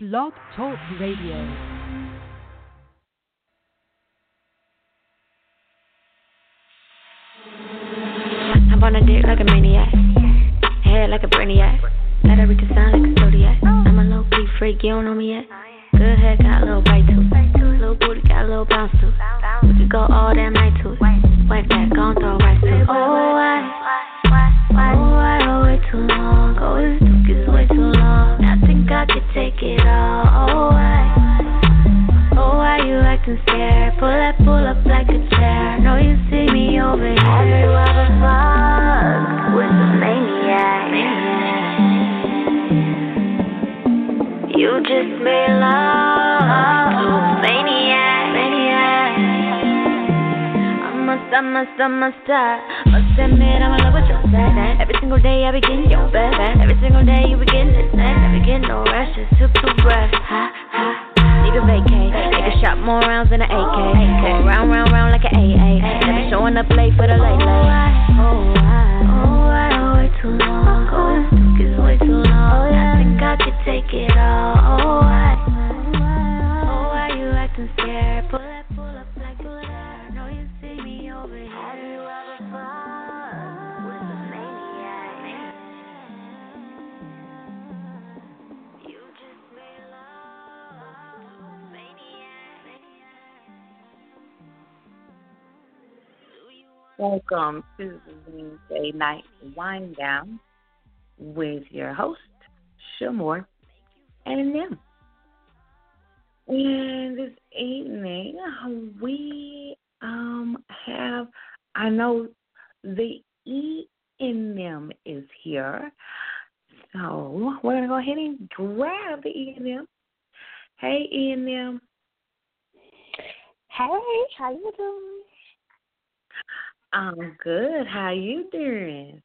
Blog Talk Radio. I'm on a dick like a maniac. Head like a brainiac. Let her reach the sound like a zodiac. I'm a low key freak, you don't know me yet. Good head, got a little bite to it. Little booty, got a little bounce to. We could go all damn night to it. Wet that, gon' throw right to it. Oh, I, oh, I, oh, way too long. Oh, this dick is way too long. I could take it all. Oh, I, oh, why you acting scared? Pull that, pull up like a chair. Know you see me over here. Have you ever fucked with a maniac? You just made love to a maniac. I must, I must, I must, I must admit I'm in love with your sex. Every single day I begin your best. Every single day you begin this next. Never get no rest, just took two breaths. Ha, ha. Need a vacay. Take a shot more rounds than an AK. Go round, round, round like an AA. Never showing up late for the late late. Oh, I, oh, I, oh, way oh, too long. Oh, this dick is way too long. I think I could take it all. Oh, I, oh, why you acting scared? Pull that, pull up like a. Know you see me over here. Welcome to the Wednesday night wind down with your host, Sh'Moore and them. And this evening we um have I know the E in them is here. So we're gonna go ahead and grab the E in them. Hey E in them. Hey, how you doing? I'm good. How you doing?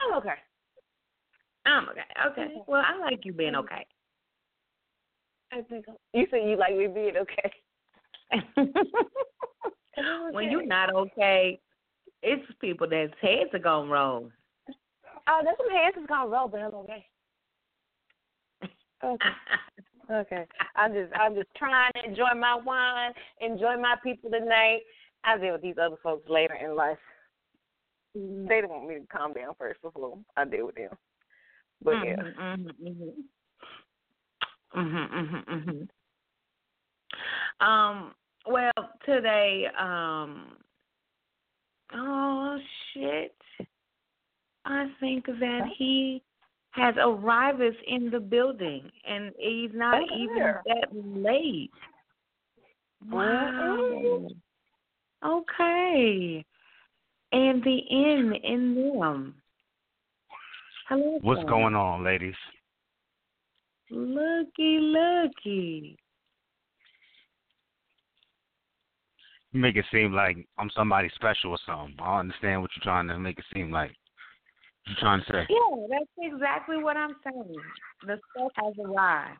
I'm okay. I'm okay. Okay. Mm-hmm. Well, I like you being mm-hmm. okay. I think you said you like me being okay. when you're not okay, it's people that's heads are gonna roll. Oh, uh, there's some hands that's gonna roll, but I'm okay. Okay. Okay. I'm just I'm just trying to enjoy my wine, enjoy my people tonight. I deal with these other folks later in life. They don't want me to calm down first before I deal with them. But yeah. Mm-hmm, mm-hmm. Mm-hmm, mm-hmm, mm-hmm. Um. Well, today, um. Oh shit! I think that he has arrived in the building, and he's not Oh, even there. that late. Wow. Okay. And the N in them. Hello. What's sir. going on, ladies? Looky, looky. You make it seem like I'm somebody special or something. I don't understand what you're trying to make it seem like. Trying to say? Yeah, that's exactly what I'm saying. The stuff has arrived.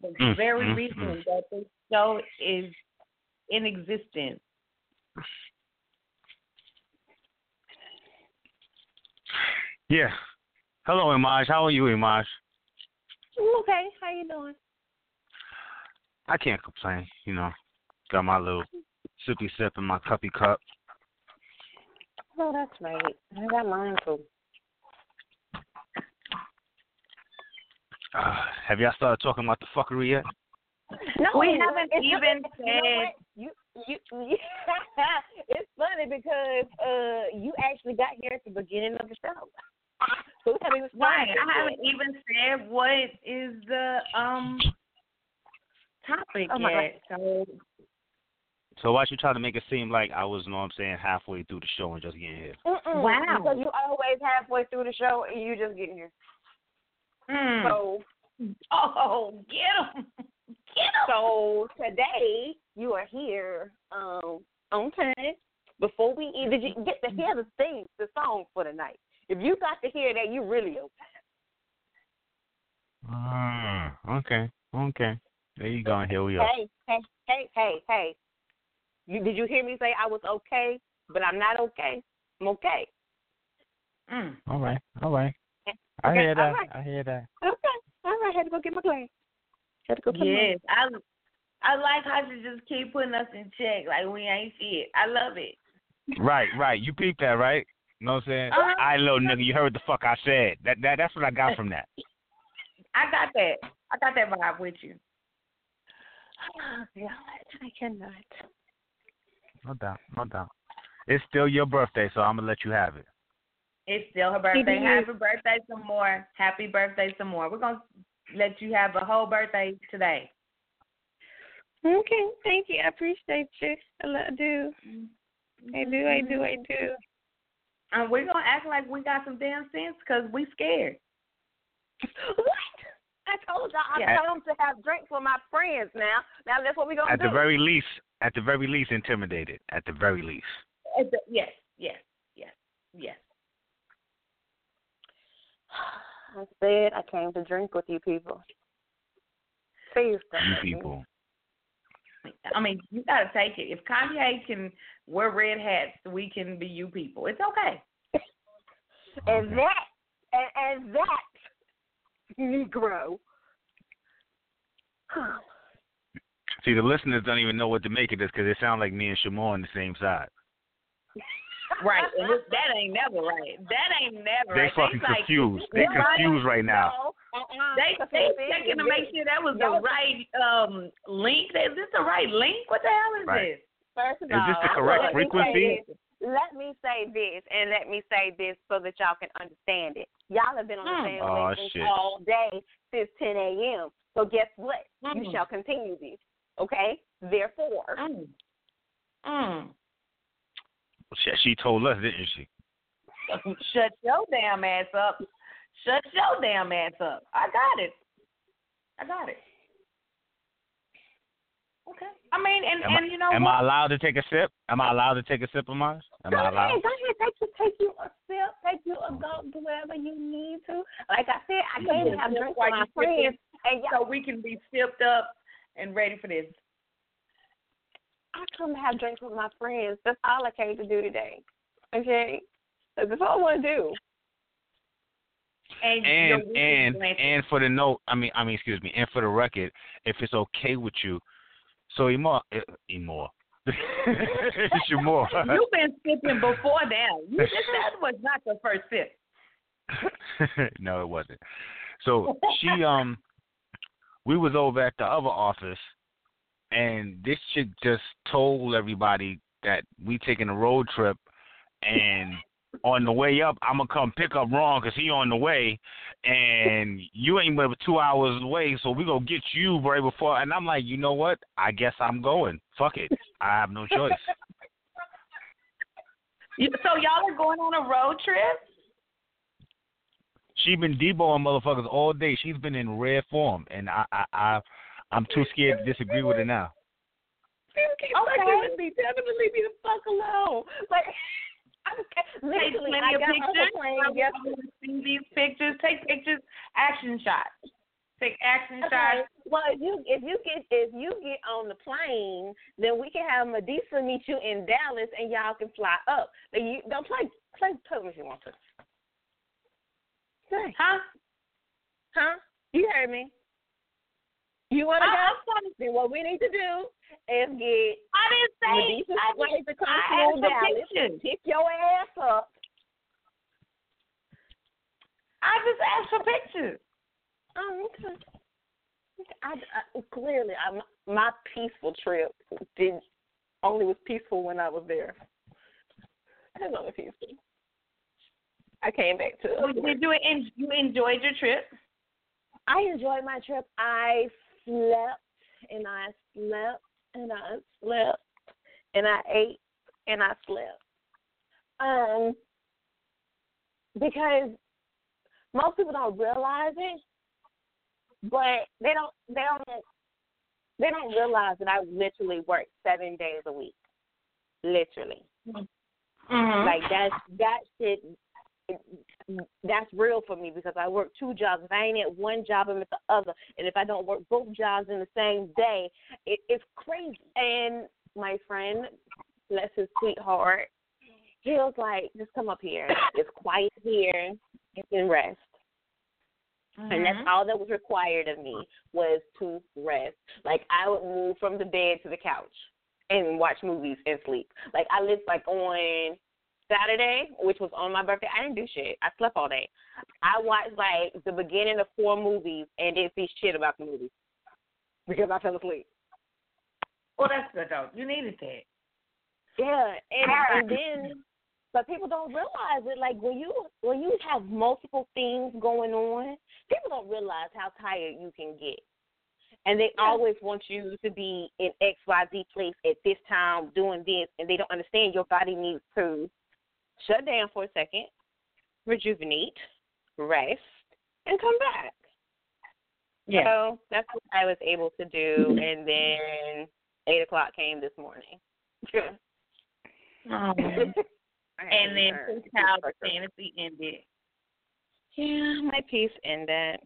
The Mm, very mm, reason mm. that this show is in existence. Yeah. Hello, Imaj. How are you, Imaj? I'm okay. How you doing? I can't complain. You know, got my little sippy sip in my cuppy cup. Oh, that's right. I got mine too. Uh, have y'all started talking about the fuckery yet? No, We it's- haven't it's- even you know said- You, you, you it's funny because uh, you actually got here at the beginning of the show. So we haven't even Right. I haven't even said what is the um topic Oh, my yet. So So why you trying to make it seem like I was, you know what I'm saying, halfway through the show and just getting here? Mm-mm, Wow. Because you always halfway through the show and you just getting here. hmm. So Oh, get him. Get him. so today you are here um on time. Before we even did you get to hear the thing, the song for the night. If you got to hear that, you really on time. Ah, okay, okay. There you go. Here we are. Hey, hey, hey, hey, hey. You did you hear me say I was okay, but I'm not okay? I'm okay. Mm. All right, all right. And, I hear that. all right. I hear that. Okay. All right. I had to go get my glass. Had to go put Yes, I I like how she just keep putting us in check like we ain't shit. I love it. Right, right. You peeped that, right? You know what I'm saying? Uh-huh. I little nigga, you heard the fuck I said. That that that's what I got from that. I got that. I got that vibe with you. Oh, God, I cannot. No doubt, no doubt. It's still your birthday, so I'm gonna let you have it. It's still her birthday. Happy birthday some more. Happy birthday some more. We're gonna let you have a whole birthday today. Okay. Thank you. I appreciate you. I lo- I do. Mm-hmm. I do. I do. I do. And we're gonna act like we got some damn sense because we scared. What? I told y'all I Yeah. come to have drinks with my friends now. Now that's what we're gonna At do. At the very least, at the very least, intimidated. At the very least. It's a- yes, yes, yes, yes. I said I came to drink with you people. Please don't You people. I mean, you gotta take it. If Kanye can wear red hats, we can be you people. It's okay. And that and, and that Negro. See, the listeners don't even know what to make of this because it sounds like me and Sh'Moore on the same side. Right. And that ain't never right. That ain't never They right. fucking like, confused. They confused right now. No, uh-uh. They they checking to make sure that was the y'all- right um link. Is this the right link? What the hell is Right. this? First of Is this the correct let me frequency? This. Let me say this, and let me say this so that y'all can understand it. Y'all have been on the Mm. same Oh, wavelength all day since 10 a.m. So guess what? You Mm. shall continue this. Okay? Therefore, Mm. Mm. She, she told us, didn't she? Shut your damn ass up. Shut your damn ass up. I got it. I got it. Okay. I mean, and Am, and you know I, am what? I allowed to take a sip? Am I allowed to take a sip of mine? Am go I allowed? ahead, go ahead, take you, take you a sip, take you a gulp, do whatever you need to. Like I said, I came to have drinks with my friends, and y'all, so we can be sipped up and ready for this. I come to have drinks with my friends. That's all I came to do today. Okay? That's all I want to do. And And and and for the note, I mean, I mean, excuse me, and for the record, if it's okay with you, so uh, Emor, Sh'Moore, You've been sipping before now. You just that was not the first sip. no, it wasn't. So she um, we was over at the other office, and this chick just told everybody that we taking a road trip, and on the way up, I'm gonna come pick up Ron because he on the way, and you ain't but two hours away, so we gonna get you right before. And I'm like, you know what? I guess I'm going. Fuck it. I have no choice. So y'all are going on a road trip? She been deboing motherfuckers all day. She's been in rare form, and I, I, I I'm too scared to disagree with her now. You keep Okay. fucking with me. Tell them leave me the fuck alone. Like, I'm Take literally, plenty I of got pictures. plane I yesterday. want to see these pictures. Take pictures. Action shots. Take action Okay. shots. Well, if you if you get if you get on the plane, then we can have Medusa meet you in Dallas, and y'all can fly up. Then you don't play play me if you want to. Say, Huh? huh? You heard me. You want to oh, I, go? I'm trying to, Then what we need to do is get I didn't say. I, to come I through asked for Dallas. pictures. Pick your ass up. I just asked for pictures. Oh, okay. I, I clearly, I, my peaceful trip did only was peaceful when I was there. It was only peaceful. I came back to. Well, Did you en- you enjoyed your trip? I enjoyed my trip. I slept and I slept and I slept and I ate and I slept. Um, because most people don't realize it, but they don't they don't they don't realize that I literally work seven days a week. Literally. Mm-hmm. Like that's that shit. That's real for me because I work two jobs. If I ain't at one job, I'm at the other. And if I don't work both jobs in the same day, it, it's crazy. And my friend, bless his sweetheart, he was like, "Just come up here. It's quiet here. You can rest." And Mm-hmm. that's all that was required of me was to rest. Like I would move from the bed to the couch and watch movies and sleep. Like I lived like on Saturday, which was on my birthday, I didn't do shit. I slept all day. I watched like the beginning of four movies and didn't see shit about the movies because I fell asleep. Well, that's good though. You needed that. Yeah, and ah. and then but people don't realize it. Like when you when you have multiple things going on, people don't realize how tired you can get. And they always want you to be in X Y Z place at this time doing this, and they don't understand your body needs to shut down for a second, rejuvenate, rest, and come back. Yeah. So that's what I was able to do, and then eight o'clock came this morning. Oh. and then Prince Child fantasy ended. Yeah, my piece ended.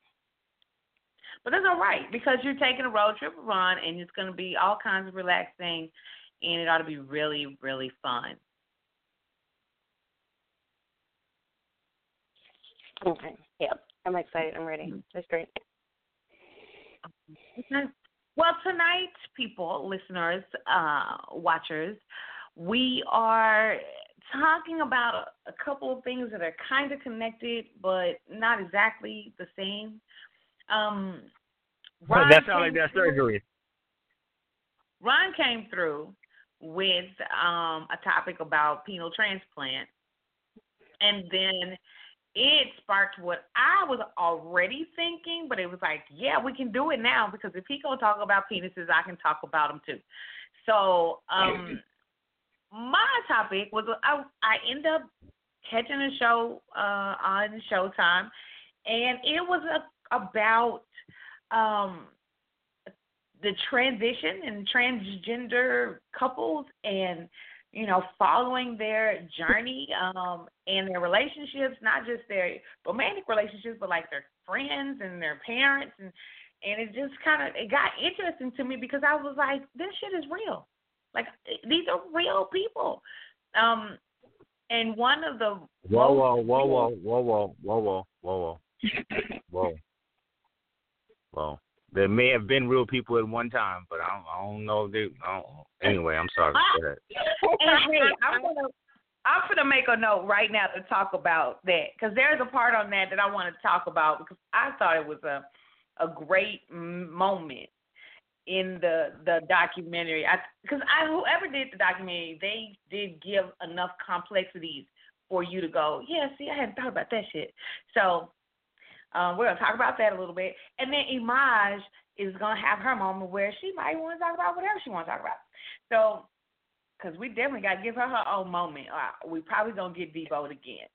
But that's all right because you're taking a road trip run and it's going to be all kinds of relaxing and it ought to be really, really fun. Okay. Yep. I'm excited. I'm ready. That's great. Well, tonight, people, listeners, uh, watchers, we are talking about a, a couple of things that are kind of connected, but not exactly the same. Um, Ron that sounds like came that through- surgery. Ron came through with um, a topic about penile transplant, and then it sparked what I was already thinking, but it was like, yeah, we can do it now because if he gonna talk about penises, I can talk about them too. So, um, my topic was I I end up catching a show uh, on Showtime, and it was a, about um, the transition and transgender couples and you know following their journey um and their relationships not just their romantic relationships but like their friends and their parents and and it just kind of it got interesting to me because I was like this shit is real like these are real people um and one of the Whoa, most whoa, whoa, whoa, whoa, whoa, whoa, whoa, whoa, whoa, whoa. There may have been real people at one time, but I don't, I don't know. They, don't, anyway, I'm sorry. Go ahead. I'm gonna I'm gonna make a note right now to talk about that because there's a part on that that I want to talk about because I thought it was a a great moment in the the documentary. I because I whoever did the documentary, they did give enough complexities for you to go, yeah. See, I hadn't thought about that shit. So um, we're gonna talk about that a little bit, and then Imaj is gonna have her moment where she might want to talk about whatever she wants to talk about. So because we definitely got to give her her own moment. Uh, we probably gonna get devoted again.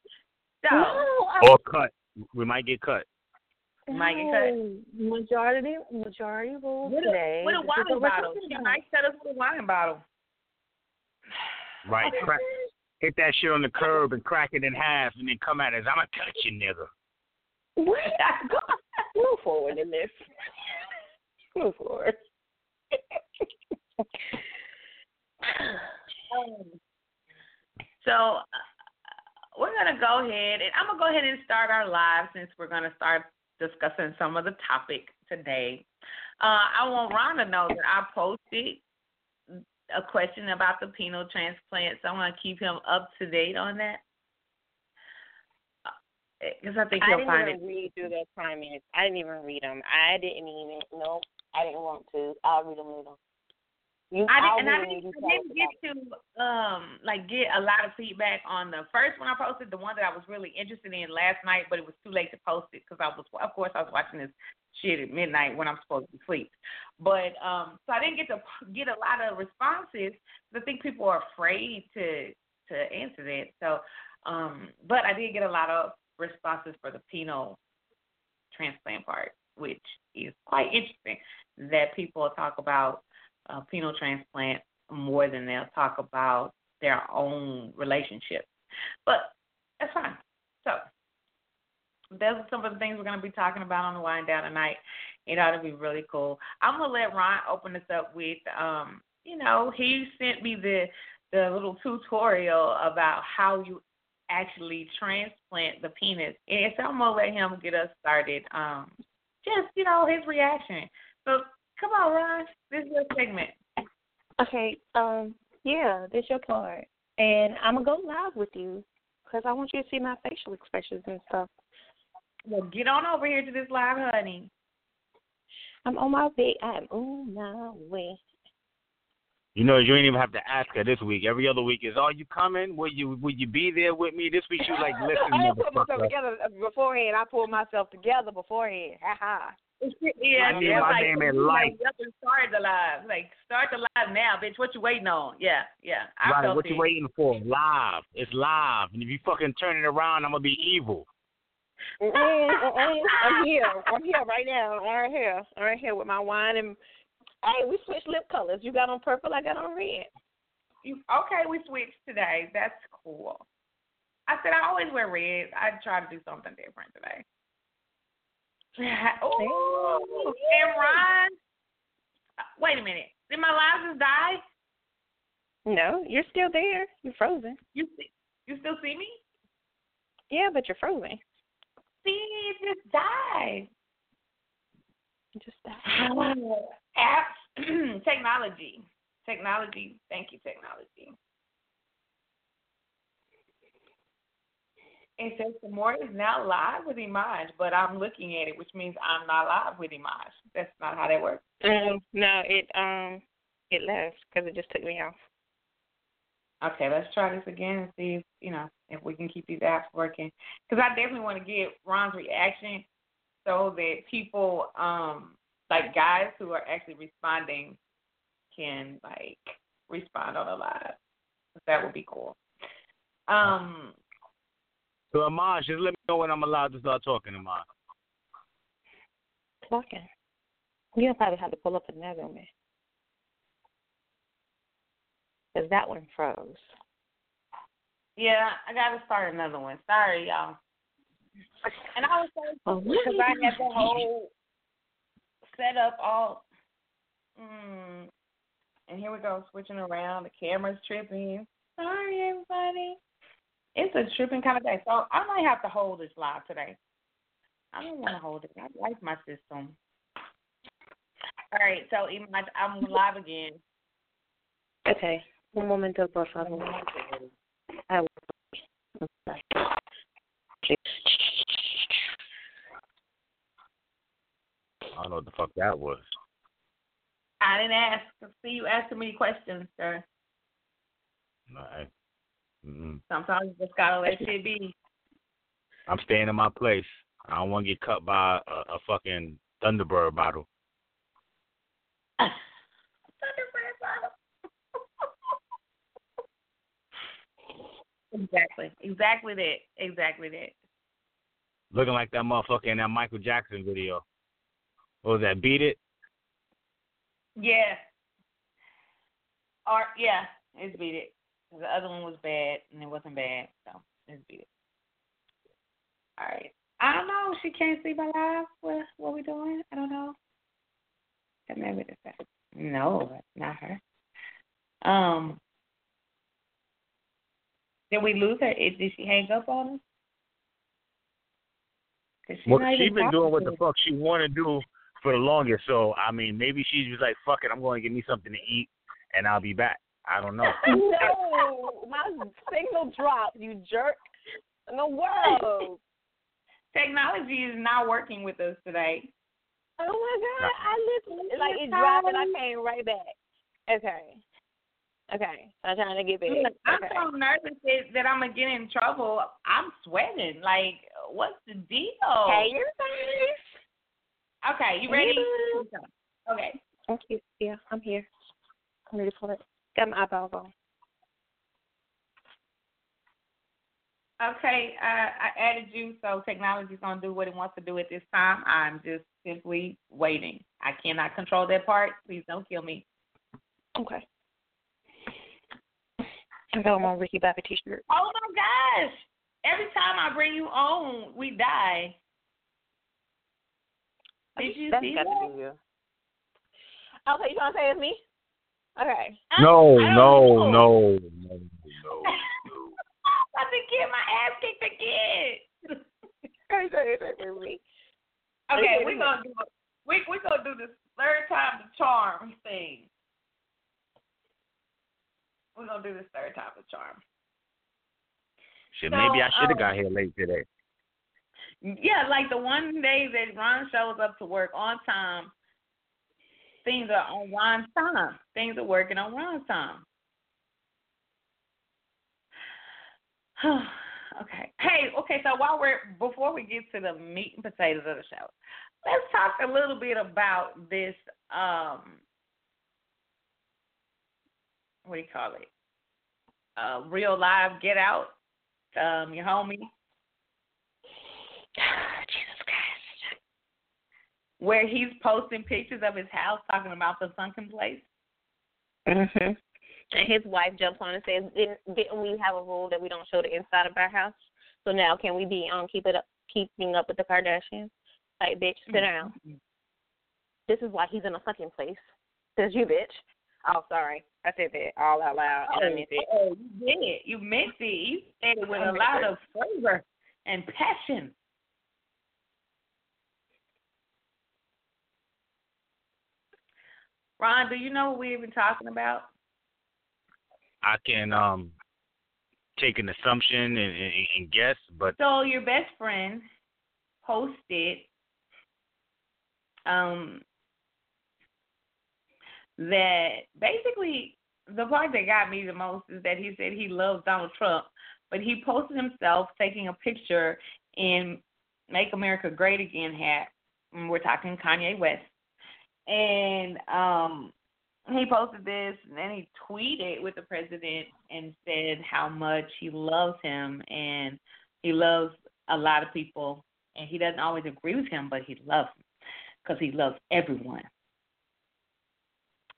So Or cut. We might get cut. might get cut. Majority majority rules With today. a, with a wine bottle. talking She might set us with a wine bottle. Right. Crack, hit that shit on the curb and crack it in half, and then come at us. I'ma touch you, nigga. What? Go, move forward in this. Move forward. Um, So uh, we're gonna go ahead and I'm gonna go ahead and start our live since we're gonna start discussing some of the topic today. Uh, I want Ron to know that I posted a question about the penile transplant, so I want to keep him up to date on that because I think I he'll didn't find even it. read through those comments. I didn't even read them. I didn't even. No, I didn't want to. I'll read them later. You, I didn't, and I didn't, I didn't get to um like get a lot of feedback on the first one I posted, the one that I was really interested in last night, but it was too late to post it because I was, of course, I was watching this shit at midnight when I'm supposed to be asleep. But um, so I didn't get to get a lot of responses. I think people are afraid to to answer that. So, um, but I did get a lot of responses for the penile transplant part, which is quite interesting. That people talk about uh, penile transplant more than they'll talk about their own relationship. But that's fine. So those are some of the things we're going to be talking about on the wind down tonight. It ought to be really cool. I'm gonna let Ron open this up with, um, you know, he sent me the the little tutorial about how you actually transplant the penis. And so I'm gonna let him get us started. Um, just you know his reaction. So come on, Ron, this is your segment. Okay, um, yeah, this your part, and I'm gonna go live with you because I want you to see my facial expressions and stuff. Well, get on over here to this live, honey. I'm on my way. I'm on my way. You know, you ain't even have to ask her this week. Every other week is, "Are you coming? Will you Will you be there with me?" This week she was like, "Listen, I didn't put myself together uh, beforehand. I pulled myself together beforehand. Ha ha. Yeah, My name- yeah, my like, name is like, Light. you start the live. Like start the live now, bitch. What you waiting on? Yeah, yeah. I Right, felt what it. you waiting for? Live. It's live. And if you fucking turn it around, I'm gonna be evil. Mm-mm, mm-mm. I'm here. I'm here right now. I'm right here. I'm right here with my wine and. Hey, we switched lip colors. You got on purple. I got on red. You, okay, we switched today. That's cool. I said I always wear red. I try to do something different today. oh, and Ron. Wait a minute. Did my live just die? No, you're still there. You're frozen. You see, you still see me? Yeah, but you're frozen. See, it just died. You just Apps, technology, technology. Thank you, technology. It says the more is now live with Imaj, but I'm looking at it, which means I'm not live with Imaj. That's not how that works. Um, no, it um, it left because it just took me off. Okay, let's try this again and see if you know if we can keep these apps working. Because I definitely want to get Ron's reaction so that people, um, like guys who are actually responding, can like respond on the live. That would be cool. Um, So Amon, just let me know when I'm allowed to start talking, Amon. Talking. You'll probably have to pull up another one. Because that one froze. yeah, I got to start another one. Sorry, y'all. And I was so because I had the whole setup all. Mm, and here we go, switching around. The camera's tripping. Sorry, everybody. It's a tripping kind of day, so I might have to hold this live today. I don't want to hold it. I like my system. All right, so I'm live again. Okay. Un momento, por favor. I will. I don't know what the fuck that was. I didn't ask. See you asking me questions, sir. Mm-mm. Sometimes you just gotta let shit be. I'm staying in my place. I don't want to get cut by a, a fucking Thunderbird bottle. exactly. Exactly that. Exactly that. Looking like that motherfucker in that Michael Jackson video. What was that? Beat it? Yeah. Or yeah, it's beat it. The other one was bad and it wasn't bad, so it's beat it. All right. I don't know. She can't see my live. What what we doing? I don't know. That maybe that's that. No, not her. Um. Did we lose her? Did did she hang up on us? 'Cause she's Well, she even been doing what the to fuck she want to do for the longest. So I mean, maybe she's just like, "Fuck it, I'm going to get me something to eat, and I'll be back." I don't know. no, my signal dropped. You jerk. No world. Technology is not working with us today. Oh my god! I literally like it dropped and I came right back. Okay. Okay. So I'm trying to get. Look, I'm okay. so nervous that, that I'm gonna get in trouble. I'm sweating. Like, what's the deal? Hey, you're fine. Okay, you ready? Okay. Thank you. Yeah, I'm here. I'm ready for it. Got my eyeballs on. Okay, uh, I added you, so technology's gonna do what it wants to do at this time. I'm just simply waiting. I cannot control that part. Please don't kill me. Okay. I got my Ricky Bobby t-shirt. Oh my gosh! Every time I bring you on, we die. Did you That's see that? to you. Okay, you gonna say it's me? Okay. No, I don't no, no, no, no, about to get my ass kicked again. okay, we're gonna do we we gonna do this third time the charm thing. We're gonna do this third type of charm. Shit, So, maybe I should have um, got here late today. Yeah, like the one day that Ron shows up to work on time, things are on Ron's time. Things are working on Ron's time. okay. Hey, okay, so while we're before we get to the meat and potatoes of the show, let's talk a little bit about this um what do you call it? Uh real live get out. Um your homie Jesus Christ. where he's posting pictures of his house talking about the sunken place. Mhm. And his wife jumps on and says, "Didn't didn't we have a rule that we don't show the inside of our house? So now can we be on keep it up, keeping up with the Kardashians? Like, bitch, sit down. This is why he's in a fucking place. Says you, bitch. Oh, sorry, I said that all out loud and I meant it. Oh, you did it. You meant it. You said it with a lot of flavor and passion. Ron, do you know what we've been talking about? I can um take an assumption and, and, and guess, but So your best friend posted um that basically the part that got me the most is that he said he loves Donald Trump, but he posted himself taking a picture in Make America Great Again hat. We're talking Kanye West. And um he posted this and then he tweeted with the president and said how much he loves him and he loves a lot of people and he doesn't always agree with him but he loves him because he loves everyone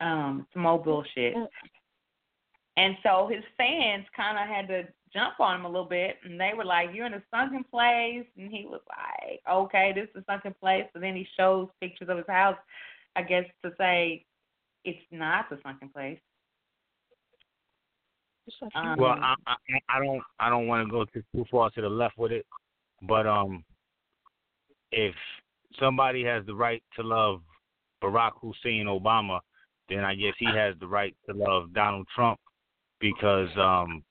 um some old bullshit. And so his fans kind of had to jump on him a little bit and they were like you're in a sunken place? And he was like okay this is a sunken place. But then he shows pictures of his house i guess to say it's not the sunken place. Um, well, I, I I don't I don't want to go too too far to the left with it, but um, if somebody has the right to love Barack Hussein Obama, then I guess he has the right to love Donald Trump because um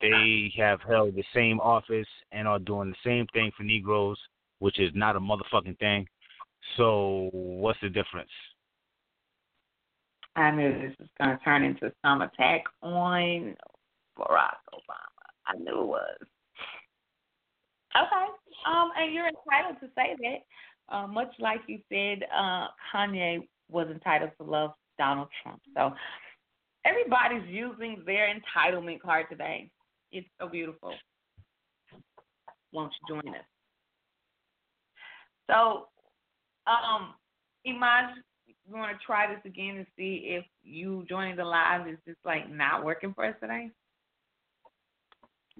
they have held the same office and are doing the same thing for Negroes, which is not a motherfucking thing. So what's the difference? I knew this was going to turn into some attack on Barack Obama. I knew it was. Okay. Um, and you're entitled to say that. Uh, much like you said, uh, Kanye was entitled to love Donald Trump. So everybody's using their entitlement card today. It's so beautiful. Won't you join us? So, um, Imaj, we want to try this again and see if you joining the live is just like not working for us today.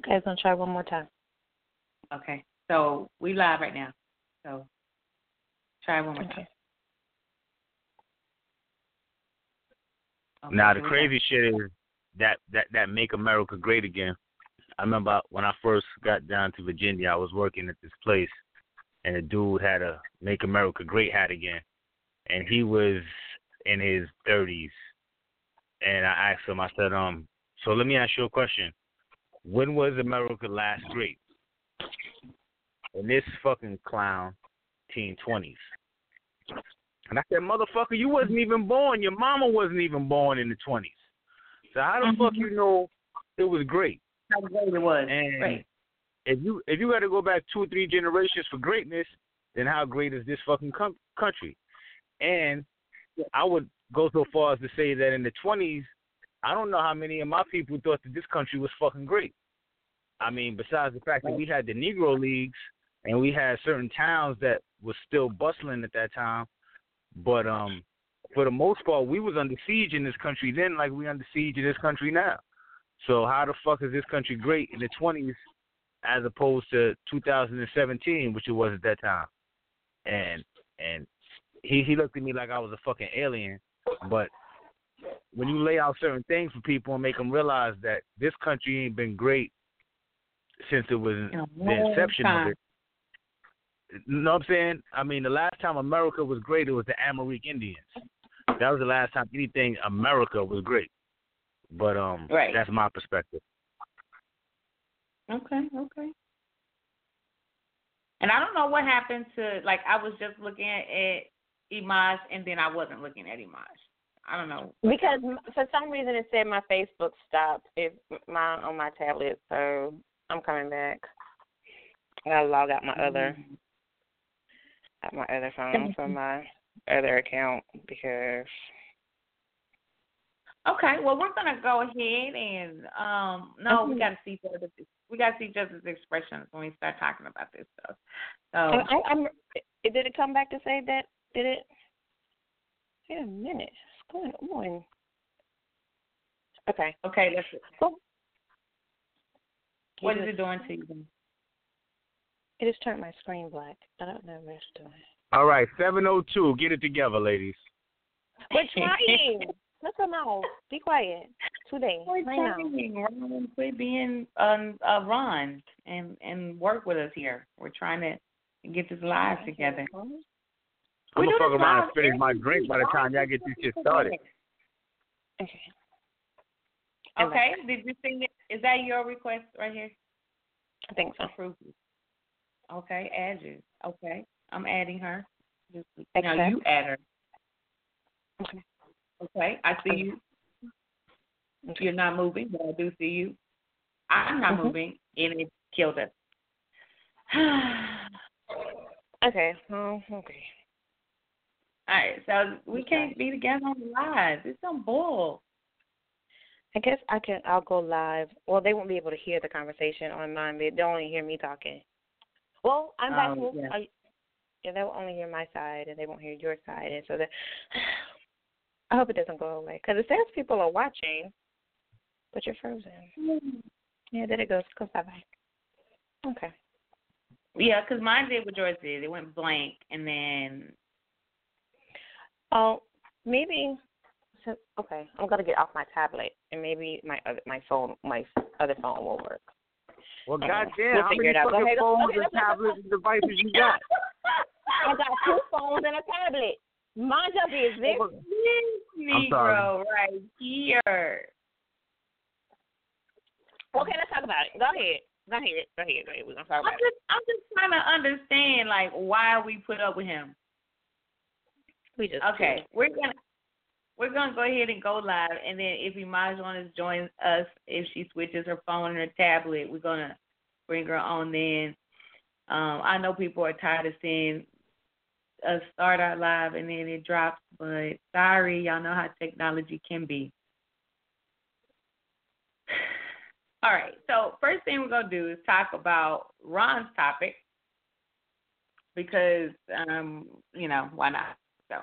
Okay, I'm gonna try one more time. Okay. So we live right now. So try one more time. Okay. Now the here we go. crazy shit is that that that make America great again. I remember when I first got down to Virginia, I was working at this place, and the dude had a "Make America Great" hat again, and he was in his thirties. And I asked him, I said, um, so let me ask you a question: When was America last great? And this fucking clown, teen twenties. And I said, motherfucker, you wasn't even born. Your mama wasn't even born in the twenties. So how the fuck mm-hmm. you know it was great? How great it was. And if you if you got to go back two or three generations for greatness, then how great is this fucking com- country? And I would go so far as to say that in the twenties, I don't know how many of my people thought that this country was fucking great. I mean, besides the fact that we had the Negro leagues and we had certain towns that was still bustling at that time, but um, for the most part, we was under siege in this country then, like we under siege in this country now. So how the fuck is this country great in the twenties as opposed to 2017, which it was at that time? And and he he looked at me like I was a fucking alien. But when you lay out certain things for people and make them realize that this country ain't been great since it was In the inception time. of it. You know what I'm saying? I mean, the last time America was great, it was the American Indians. That was the last time anything America was great. But um, Right. that's my perspective. Okay, okay. And I don't know what happened to like I was just looking at Imaj and then I wasn't looking at Imaj. I don't know. Because for some reason it said my Facebook stopped if mine on my tablet, so I'm coming back. I gotta log out my other out my other phone from my other account because Okay, well we're gonna go ahead and um no, we gotta see other's we gotta see each expressions when we start talking about this stuff. So I, I, I'm. Did it come back to say that? Did it? Wait a minute. What's going on? Okay. okay, let's Cool. what is it doing to you? It just turned my screen black. I don't know what it's doing. All right, 702. Get it together, ladies. We're trying. Let them know. Be quiet. Today. We're Right now. trying. Ron, quit being um, uh, Ron and and work with us here. We're trying to get this live together. I'm gonna fuck around and finish my drink by the time y'all get this shit started. Okay. Okay. Did you see that? Is that your request right here? I think so. Okay, add you. Okay, I'm adding her. Just, now Okay. you add her. Okay. Okay, I see you. You're not moving, but I do see you. I'm not Mhm. moving, and it killed us. Okay. Oh, okay. All right, so we can't be together on the live. It's some bull. I guess I can. I'll go live. Well, they won't be able to hear the conversation online. They they'll only hear me talking. Well, I'm back. Oh, yeah. I, yeah, they'll only hear my side, and they won't hear your side, and so that. I hope it doesn't go away because it says people are watching, but you're frozen. Hmm. Yeah, there it goes. Goes bye bye. Okay. Yeah, 'cause mine did what yours did. It went blank, and then Oh, maybe. So, okay, I'm gonna get off my tablet, and maybe my other my phone my other phone will work. Well, Uh, goddamn, we'll how many it out. Go fucking ahead. phones Okay, and tablets and devices you got? I got two phones and a tablet. Mind your business. this I'm sorry. Negro right here. Okay, let's talk about it. Go ahead. Go ahead. Go ahead. Go ahead. We're gonna talk I'm about it. just, I'm just trying to understand, like, why we put up with him. We just Okay, we're gonna we're gonna go ahead and go live, and then if Imaj wants to join us, if she switches her phone and her tablet, we're gonna bring her on. Then um, I know people are tired of seeing us start our live and then it drops, but sorry, y'all know how technology can be. All right, so first thing we're gonna do is talk about Ron's topic because um, you know why not? So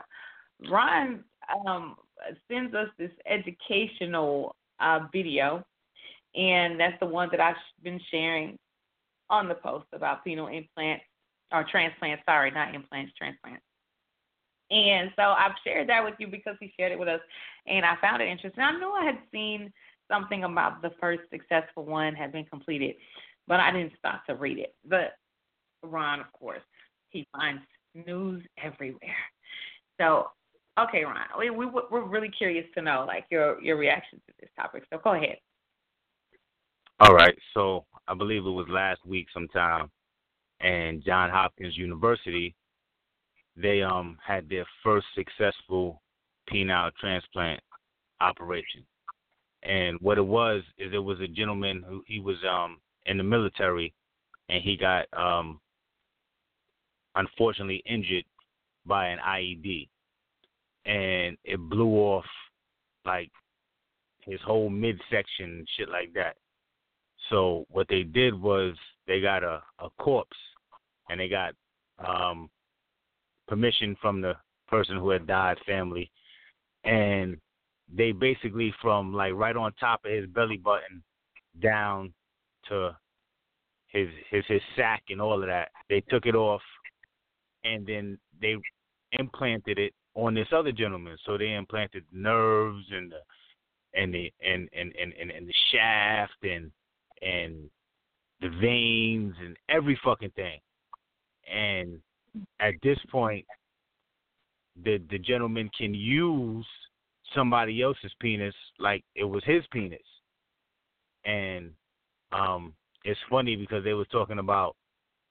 Ron um, sends us this educational uh, video, and that's the one that I've been sharing on the post about penile implants or transplants. Sorry, not implants, transplants. And so I've shared that with you because he shared it with us, and I found it interesting. I knew I had seen something about the first successful one had been completed, but I didn't stop to read it. But Ron, of course, he finds news everywhere. So, okay, Ron, we, we we're really curious to know like your your reaction to this topic. So go ahead. All right, so I believe it was last week sometime, and John Hopkins University, they um had their first successful penile transplant operation, and what it was is it was a gentleman who he was um in the military, and he got um unfortunately injured by an IED, and it blew off like his whole midsection shit like that. So what they did was they got a, a corpse and they got um permission from the person who had died family and they basically from like right on top of his belly button down to his his his sack and all of that. They took it off and then they implanted it on this other gentleman. So they implanted nerves and the and the and and and, and, and the shaft and and the veins and every fucking thing. And at this point, the the gentleman can use somebody else's penis like it was his penis. And um it's funny because they were talking about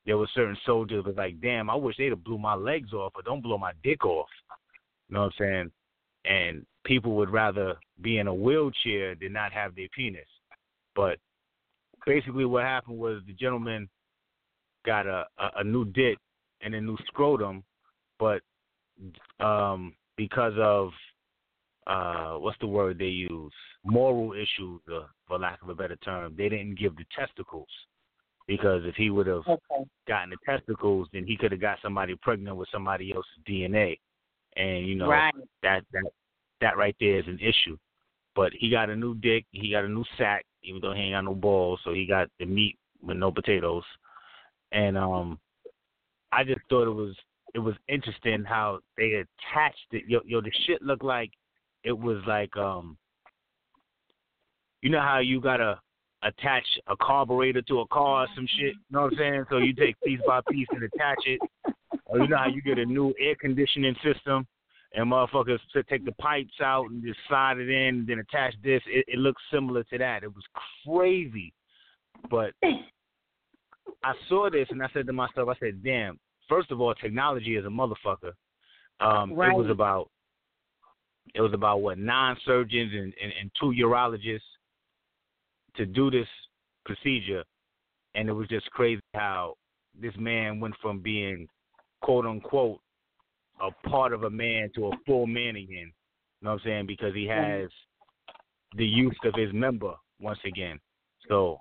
there were certain soldiers was like, damn, I wish they'd have blew my legs off, but don't blow my dick off. You know what I'm saying? And people would rather be in a wheelchair than not have their penis. But basically, what happened was the gentleman got a a, a new dick and a new scrotum, but um, because of uh, what's the word they use? Moral issues, uh, for lack of a better term. They didn't give the testicles because if he would have Okay. gotten the testicles, then he could have got somebody pregnant with somebody else's DNA, and you know Right. that that that right there is an issue. But he got a new dick, he got a new sack, even though he ain't got no balls, so he got the meat with no potatoes. And um I just thought it was it was interesting how they attached it. Yo, yo, the shit looked like it was like um you know how you gotta attach a carburetor to a car or some shit, you know what I'm saying? So you take piece by piece and attach it. Or you know how you get a new air conditioning system and motherfuckers to take the pipes out and just slide it in and then attach this. It, it looks similar to that. It was crazy. But I saw this and I said to myself, I said, damn, first of all, technology is a motherfucker. Um, Right. It was about it was about what nine surgeons and, and, and two urologists to do this procedure, and it was just crazy how this man went from being quote unquote a part of a man to a full man again. You know what I'm saying? Because he has the use of his member once again. So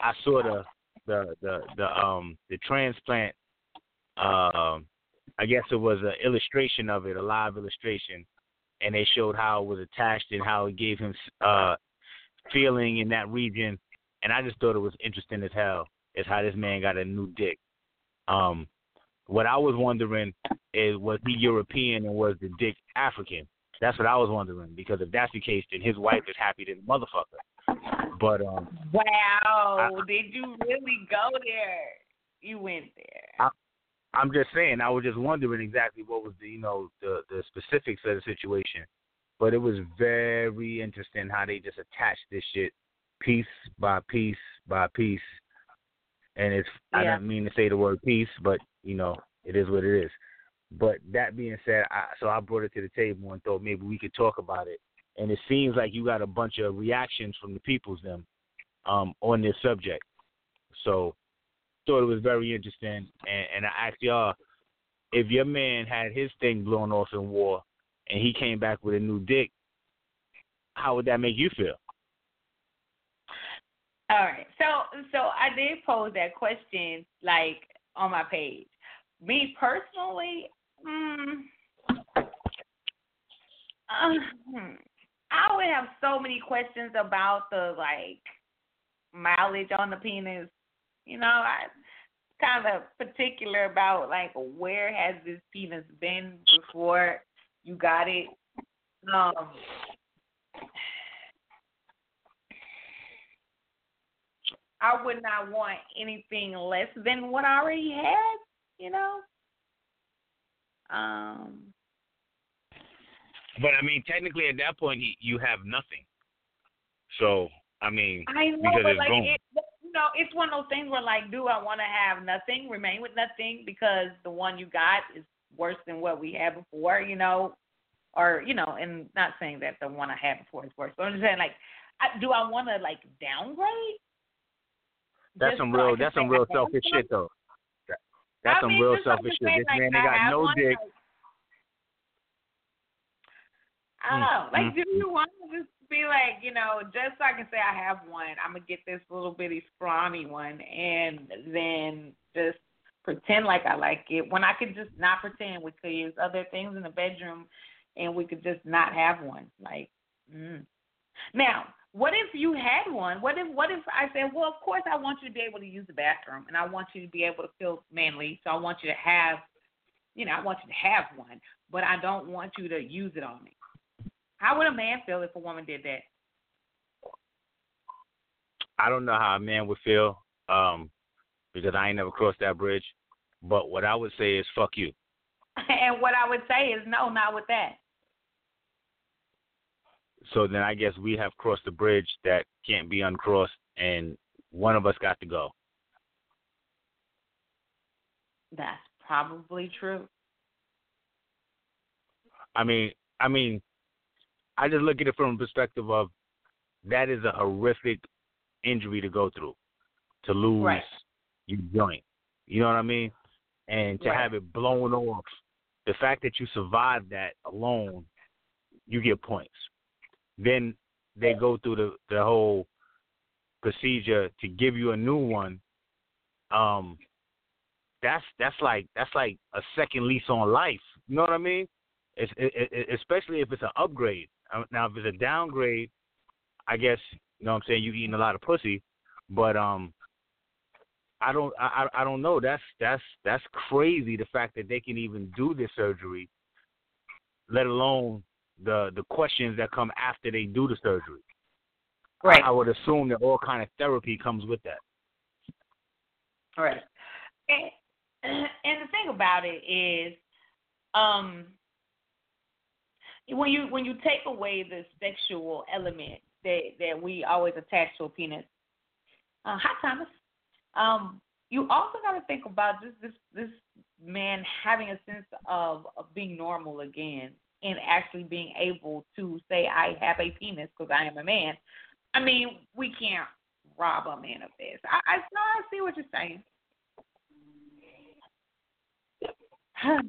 I saw the the the, the um the transplant um I guess it was an illustration of it, a live illustration, and they showed how it was attached and how it gave him uh feeling in that region, and I just thought it was interesting as hell. Is how this man got a new dick. Um, what I was wondering is was he European and was the dick African? That's what I was wondering because if that's the case, then his wife is happy than a motherfucker. But um, Wow. Did you really go there? You went there. I'm just saying, I was just wondering exactly what was the you know the the specifics of the situation. But it was very interesting how they just attached this shit piece by piece by piece. And it's I don't mean to say the word peace, but you know, it is what it is. But that being said, I, so I brought it to the table and thought maybe we could talk about it. And it seems like you got a bunch of reactions from the people's them um, on this subject. So thought it was very interesting, and, and I asked y'all if your man had his thing blown off in war, and he came back with a new dick, how would that make you feel? All right. So so I did pose that question like on my page. Me personally, mm, uh, hmm, I would have so many questions about the like mileage on the penis. You know, I kind of particular about like where has this penis been before you got it. Um I would not want anything less than what I already had, you know. Um, But I mean, technically, at that point, he, you have nothing. So I mean, I know, because but it's like grown. it, you know, it's one of those things where like, do I want to have nothing, remain with nothing because the one you got is worse than what we had before, you know, or you know, and not saying that the one I had before is worse, but I'm just saying like, I, do I want to like downgrade? That's some real, that's some real selfish shit, though. That's I some mean, real just so I selfish shit. This like, man ain't got no dick. like, I mm, don't know. Like, mm, do mm. you want to just be like, you know, just so I can say I have one, I'm gonna get this little bitty scrawny one, and then just pretend like I like it. When I could just not pretend, we could use other things in the bedroom, and we could just not have one. Like, mm. now, what if you had one? What if what if I said, well, of course I want you to be able to use the bathroom, and I want you to be able to feel manly, so I want you to have, you know, I want you to have one, but I don't want you to use it on me. How would a man feel if a woman did that? I don't know how a man would feel. um, because I ain't never crossed that bridge. But what I would say is fuck you. and what I would say is no, not with that. So then I guess we have crossed the bridge that can't be uncrossed, and one of us got to go. That's probably true. I mean, I mean, I just look at it from a perspective of that is a horrific injury to go through, to lose Right. your joint. You know what I mean? And to Right. have it blown off, the fact that you survived that alone, you get points. Then they go through the the whole procedure to give you a new one. Um, that's that's like that's like a second lease on life. You know what I mean? It's, it, it, especially if it's an upgrade. Uh, Now, if it's a downgrade, I guess you know what I'm saying you eating a lot of pussy, but um, I don't I I don't know. That's that's that's crazy. The fact that they can even do this surgery, let alone the the questions that come after they do the surgery. Right. I, I would assume that all kind of therapy comes with that. Right. And, and the thing about it is, um, when you when you take away the sexual element that that we always attach to a penis, uh, hi Thomas. Um, you also got to think about just this this man having a sense of, of being normal again and actually being able to say I have a penis because I am a man. I mean, we can't rob a man of this. I, I no, I see what you're saying.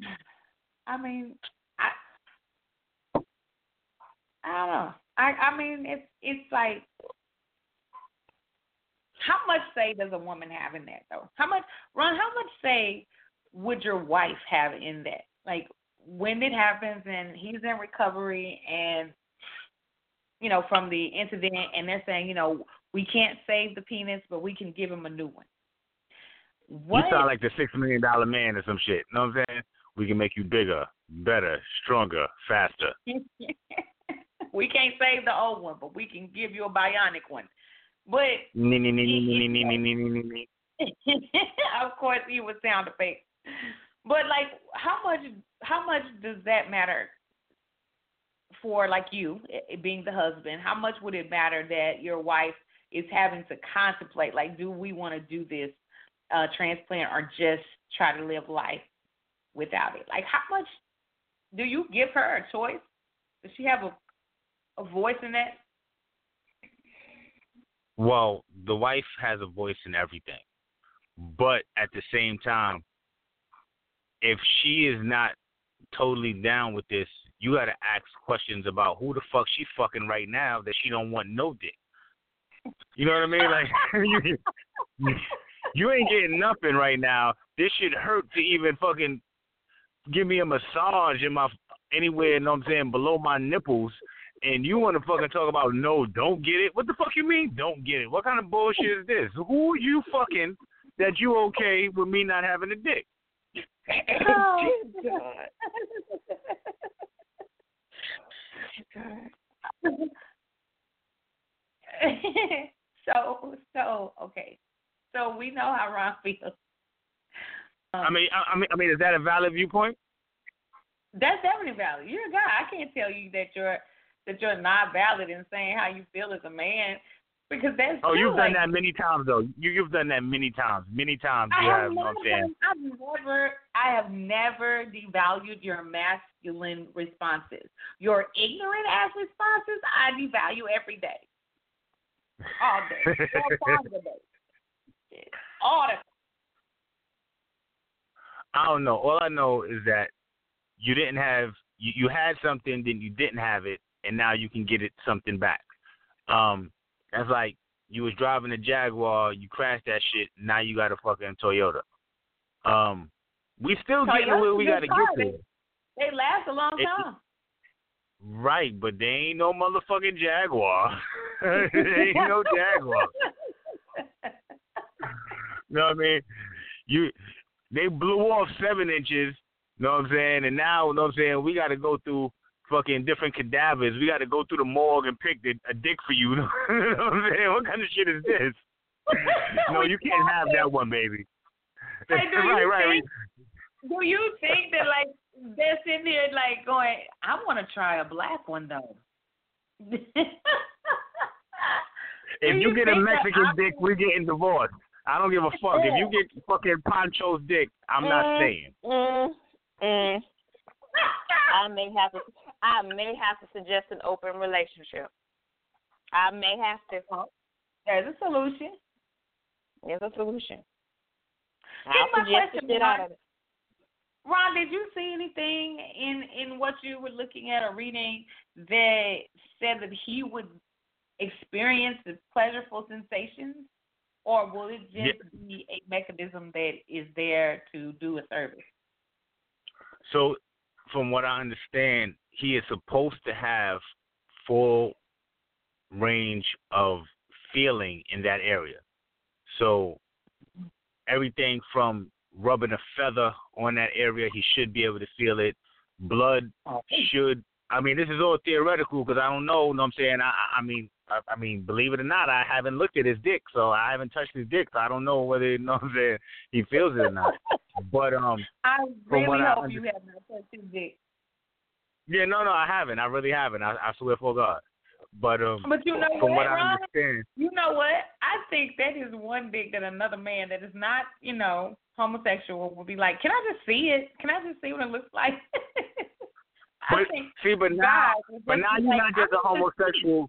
I mean, I I don't know. I I mean, it's it's like how much say does a woman have in that though? How much, Ron? How much say would your wife have in that? Like when it happens and he's in recovery and you know from the incident and they're saying you know we can't save the penis but we can give him a new one. What? you sound like the six million dollar man or some shit. You know what i'm saying? We can make you bigger better stronger faster. We can't save the old one but we can give you a bionic one. But of course he would sound effects but like, how much? How much does that matter for like you eh, being the husband? How much would it matter that your wife is having to contemplate? Like, do we want to do this uh, transplant or just try to live life without it? Like, how much do you give her a choice? Does she have a a voice in that? Well, the wife has a voice in everything. But at the same time, if she is not totally down with this, you got to ask questions about who the fuck she fucking right now that she don't want no dick. You know what I mean? Like you, you ain't getting nothing right now. This shit hurt to even fucking give me a massage in my anywhere. You know what I'm saying below my nipples. And you want to fucking talk about no, don't get it? What the fuck you mean, don't get it? What kind of bullshit is this? Who you fucking that you okay with me not having a dick? Oh, so so okay. So we know how Ron feels. Um, I mean, I, I mean, I mean, is that a valid viewpoint? that's definitely valid. You're a guy. I can't tell you that you're that you're not valid in saying how you feel as a man because that's Oh, you've like, done that many times though. You you've done that many times. Many times I you have have. You know what I'm never. I've never, I have never devalued your masculine responses. Your ignorant ass responses, I devalue every day, all day, all a day, all the I don't know. All I know is that you didn't have you, you had something, then you didn't have it, and now you can get it something back. Um, that's like you was driving a Jaguar, you crashed that shit, now you got a fucking Toyota. Um, we still getting to where we got to get to. They last a long It- time. Right, but they ain't no motherfucking Jaguar. they ain't no Jaguar. You know what I mean? You they blew off seven inches, you know what I'm saying? And now, you know what I'm saying, we gotta go through fucking different cadavers. We gotta go through the morgue and pick the, a dick for you. you know what I'm saying? What kind of shit is this? no, you can't have that one, baby. Do right, you right. think, Do you think that like they're sitting here like going, I want to try a black one though. If you, you get a Mexican dick, we're getting divorced. I don't give a fuck. If you get fucking Poncho's dick, I'm not Mm. staying. Mm, mm. I may have to. I may have to suggest an open relationship. I may have to. Oh, there's a solution. There's a solution. Here's I'll my suggest the question, shit out of it. Ron, did you see anything in in what you were looking at or reading that said that he would experience the pleasurable sensations, or will it just be a mechanism that is there to do a service? So, from what I understand, he is supposed to have full range of feeling in that area. So, everything from rubbing a feather on that area, he should be able to feel it. Blood oh. should. I mean, this is all theoretical because I don't know. You Know what I'm saying? I, I- I mean, I, I mean, believe it or not, I haven't looked at his dick, so I haven't touched his dick, so I don't know whether you know what he feels it or not. But um, I really I hope you have not touched his dick. Yeah, no, no, I haven't. I really haven't. I, I swear for God. But um, But you know from what, what I Ron? understand, You know what? I think that is one dick that another man that is not, you know, homosexual will be like, Can I just see it? Can I just see what it looks like? I but think see, but now, would but now you're like, not just a homosexual.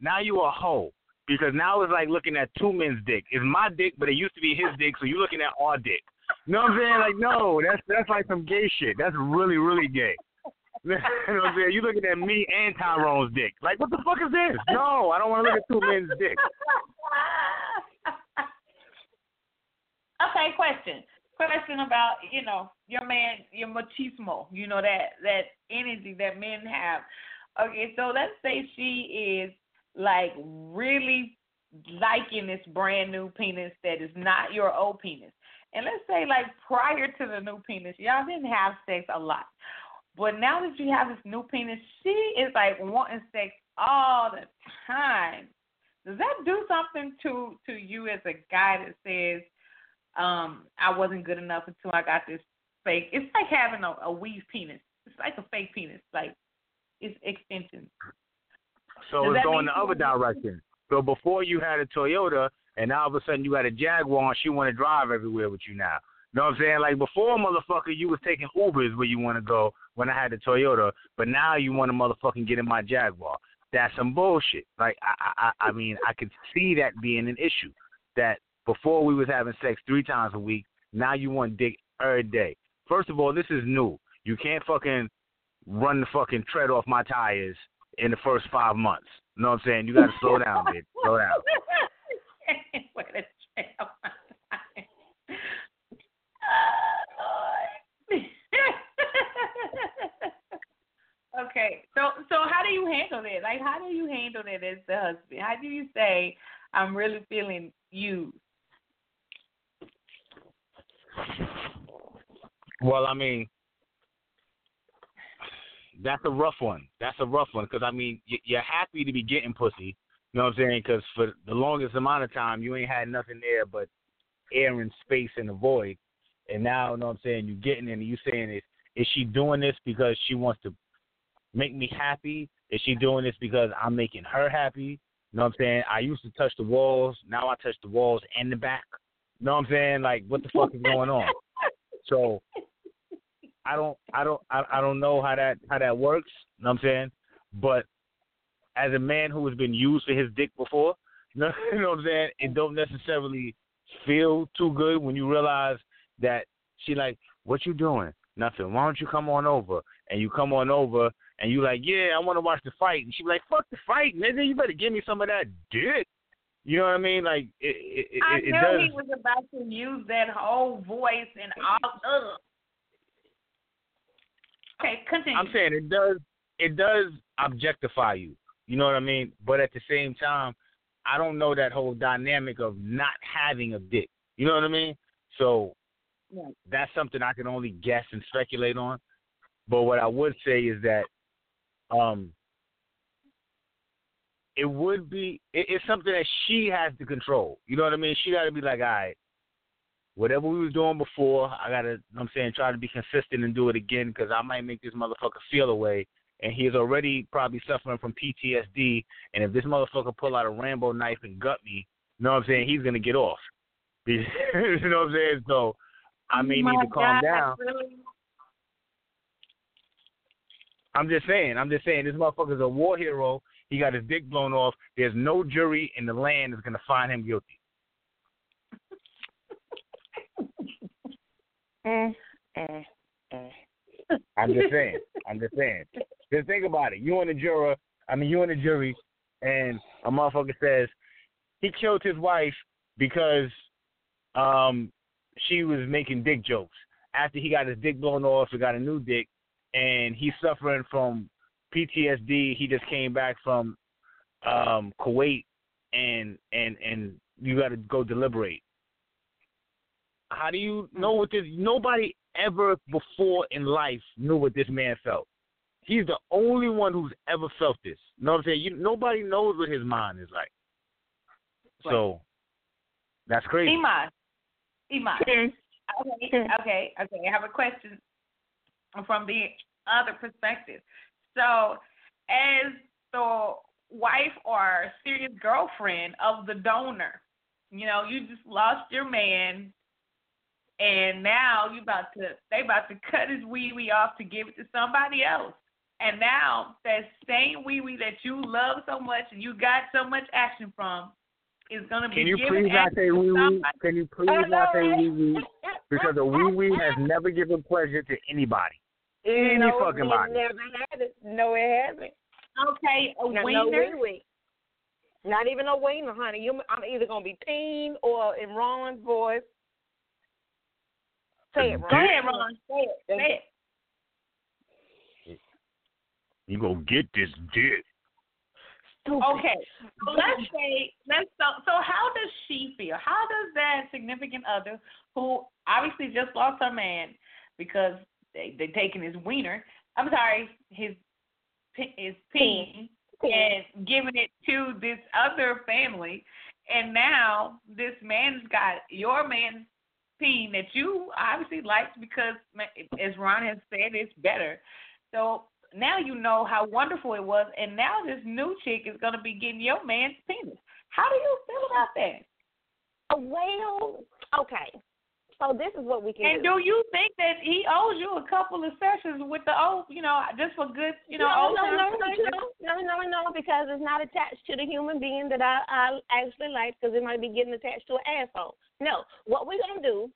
Now you a hoe because now it's like looking at two men's dick. It's my dick, but it used to be his dick, so you're looking at our dick. You know what I'm saying? Like, no, that's that's like some gay shit. That's really, really gay. you know what I'm saying? You looking at me and Tyrone's dick. Like, what the fuck is this? No, I don't want to look at two men's dick. okay, question. Question about, you know, your man, your machismo, you know, that that energy that men have. Okay, so let's say she is like really liking this brand new penis that is not your old penis. And let's say like prior to the new penis, y'all didn't have sex a lot. But now that you have this new penis, she is like wanting sex all the time. Does that do something to to you as a guy that says, um, I wasn't good enough until I got this fake? It's like having a, a weave penis. It's like a fake penis. Like it's extensions. So Does it's going the other direction. So before you had a Toyota, and now all of a sudden you had a Jaguar, and she want to drive everywhere with you now. You know what I'm saying? Like before, motherfucker, you was taking Ubers where you want to go when I had the Toyota, but now you want to motherfucking get in my Jaguar. That's some bullshit. Like I, I, I mean, I could see that being an issue. That before we was having sex three times a week, now you want dick every day. First of all, this is new. You can't fucking run the fucking tread off my tires in the first five months. You know what I'm saying? You got to slow down, bitch. Slow down. Okay, so so how do you handle it? Like, how do you handle it as the husband? How do you say, "I'm really feeling you"? Well, I mean, that's a rough one. That's a rough one because I mean, you're happy to be getting pussy. You know what I'm saying? Because for the longest amount of time, you ain't had nothing there but air and space and a void. And now, you know what I'm saying? You're getting it and you saying is, is she doing this because she wants to make me happy? Is she doing this because I'm making her happy? You know what I'm saying? I used to touch the walls. Now I touch the walls and the back. You know what I'm saying? Like, what the fuck is going on? So I don't I don't I, I don't know how that how that works, you know what I'm saying? But as a man who has been used for his dick before, you know, you know what I'm saying, it don't necessarily feel too good when you realize that she like, What you doing? Nothing. Why don't you come on over? And you come on over and you like, Yeah, I wanna watch the fight and she be like, Fuck the fight, nigga, you better give me some of that dick. You know what I mean? Like it it, it, I it knew does he was about to use that whole voice and all. Ugh. Okay, continue. I'm saying it does it does objectify you. You know what I mean? But at the same time, I don't know that whole dynamic of not having a dick. You know what I mean? So Right. that's something I can only guess and speculate on. But what I would say is that um it would be it, it's something that she has to control. You know what I mean? She got to be like, all right, whatever we was doing before, I gotta. You know what I'm saying try to be consistent and do it again because I might make this motherfucker feel away. And he is already probably suffering from PTSD. And if this motherfucker pull out a Rambo knife and gut me, you know what I'm saying? He's gonna get off. you know what I'm saying? So I may Oh need to calm God, down. really? I'm just saying. I'm just saying. This motherfucker's a war hero. He got his dick blown off. There's no jury in the land that's gonna find him guilty. Mm, mm, mm. I'm just saying. I'm just saying. Just think about it. You and the juror. I mean, you and the jury, and a motherfucker says he killed his wife because um she was making dick jokes. After he got his dick blown off, he got a new dick, and he's suffering from PTSD. He just came back from um Kuwait, and and and you got to go deliberate. How do you know what this? Nobody ever before in life knew what this man felt. He's the only one who's ever felt this. You know what I'm saying? You, nobody knows what his mind is like. So that's crazy. Iman. Iman. Mm. Okay, okay, okay. I have a question from the other perspective. So, as the wife or serious girlfriend of the donor, you know, you just lost your man, and now you about to they about to cut his wee wee off to give it to somebody else. And now that same wee wee that you love so much and you got so much action from is gonna be Can you given please not say wee wee? Can you please I not say wee wee? Because a wee wee has never given pleasure to anybody. Any no, fucking it body. never had it. No, it hasn't. Okay, a No, wiener. no wee wee. Not even a wiener, honey. You, I'm either gonna be peen or in Ron's voice. Say it, Ron. Go ahead, Ron. Say it. Say it. You go get this dick. Okay. So let's say let's so so how does she feel? How does that significant other who obviously just lost her man because they they taking his wiener, I'm sorry, his pe- his peen and giving it to this other family and now this man's got your man's peen that you obviously liked because as Ron has said it's better. So now you know how wonderful it was, and now this new chick is gonna be getting your man's penis. How do you feel about that? Oh, well, okay. So this is what we can And do. do you think that he owes you a couple of sessions with the old, you know, just for good, you know, no, old no, no, no, no, no, no, no, because it's not attached to the human being that I, I actually like, because it might be getting attached to an asshole. No, what we're gonna do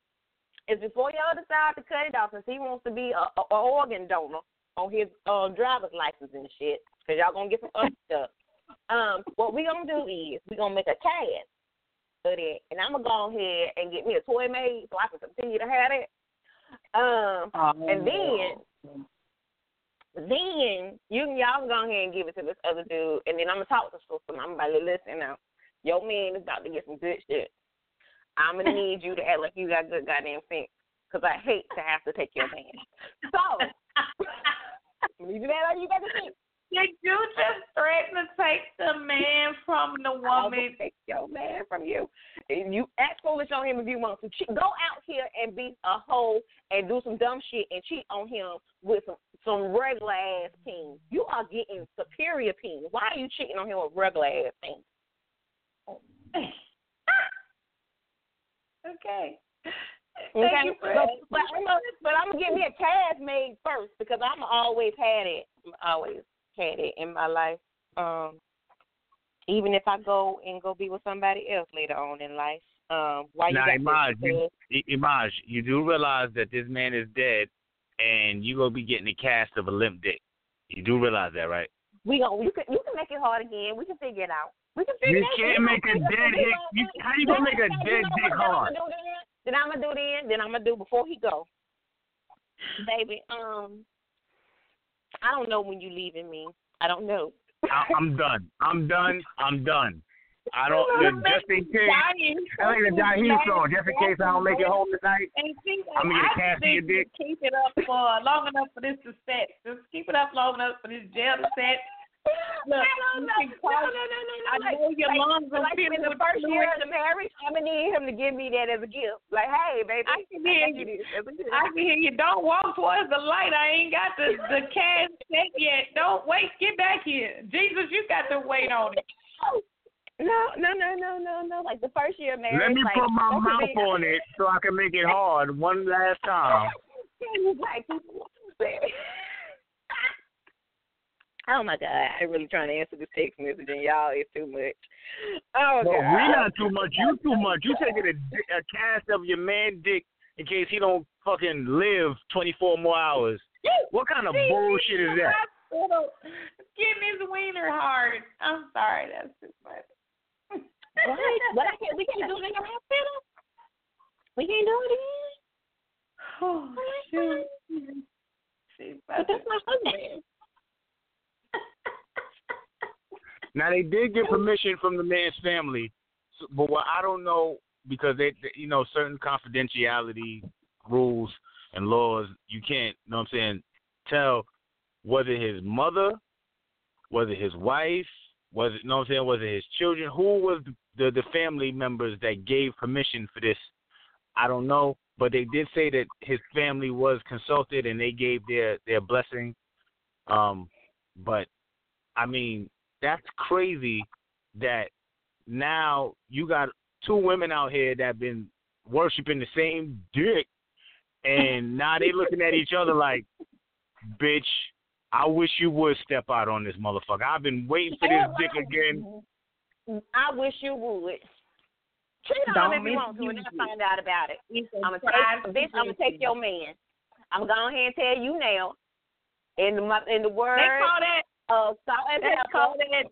is before y'all decide to cut it off, since he wants to be a, a, a organ donor on his uh, driver's license and shit, because y'all gonna get some other stuff. Um, what we're gonna do is we're gonna make a cast of that, and I'm gonna go ahead and get me a toy made so I can continue to have it. Um, and then then you can y'all go ahead and give it to this other dude, and then I'm gonna talk to sister. I'm about to listen now. Your man is about to get some good shit. I'm gonna need you to act like you got good goddamn sense, cause I hate to have to take your man. So need you do that, you got to sense. Did you just threaten to take the man from the I woman? take your man from you. And you act foolish on him if you want to. Che- Go out here and be a hoe and do some dumb shit and cheat on him with some some regular ass team. You are getting superior team. Why are you cheating on him with regular ass team? Okay. Okay, you for but, but I'm gonna but I'm gonna get me a cast made first because I'm always had it. Always had it in my life. Um, even if I go and go be with somebody else later on in life. Um, why you now, got Imaj, you, I- Imaj, you do realize that this man is dead, and you gonna be getting a cast of a limp dick. You do realize that, right? We gon' you can you can make it hard again. We can figure it out. We can figure You can't make a dead gonna- you- how you gonna make a dead dick hard? Then I'm gonna do then. Then I'm gonna do before he go. Baby, um, I don't know when you leaving me. I don't know. I, I'm done. I'm done. I'm done. I don't. Just in case. I like the Jaheim song. Just in case I don't make it home tonight. I'm gonna get a cast your dick. Keep it up for long enough for this to set. Just keep it up long enough for this jail to set. Look, no, no, you can call- no, no, no, no, no. I Like, know your like, mom's gonna like feel in the with first fluid. year of the marriage, I'm gonna need him to give me that as a gift. Like, hey, baby, I can hear got you. this as a gift. I can hear you. Don't walk towards the light. I ain't got the the cash check yet. Don't wait. Get back here, Jesus. You got to wait on it. No, no, no, no, no, no. Like the first year of marriage. Let me like, put my don't mouth forget- on it so I can make it hard one last time. Black people, baby. Oh my God! I'm really trying to answer this text message, and y'all is too much. Oh No, God! we not too much. You too much. You taking a, a cast of your man dick in case he don't fucking live 24 more hours. What kind of bullshit is that? Hospital. Getting his wiener hard. I'm sorry. That's too much. What? But I can't. We can't do it in the hospital. We can't do it again. Oh, oh shoot. But that's my husband. Now they did get permission from the man's family, but what I don't know because they, they, you know, certain confidentiality rules and laws, you can't, you know what I'm saying, tell whether his mother, whether his wife, whether, you know what I'm saying, whether his children, who was the the family members that gave permission for this. I don't know, but they did say that his family was consulted and they gave their their blessing. Um, but I mean, that's crazy that now you got two women out here that been worshiping the same dick and now they looking at each other like, bitch, I wish you would step out on this motherfucker. I've been waiting for this dick again. I wish you would. Cheat on Don't him if you want to, and misuse then it. find out about it. It's a I'm gonna private take bitch. I'm gonna take your man. I'm gonna go ahead and tell you now. In the mo- in the word They call that. Of salt and They pepper. that.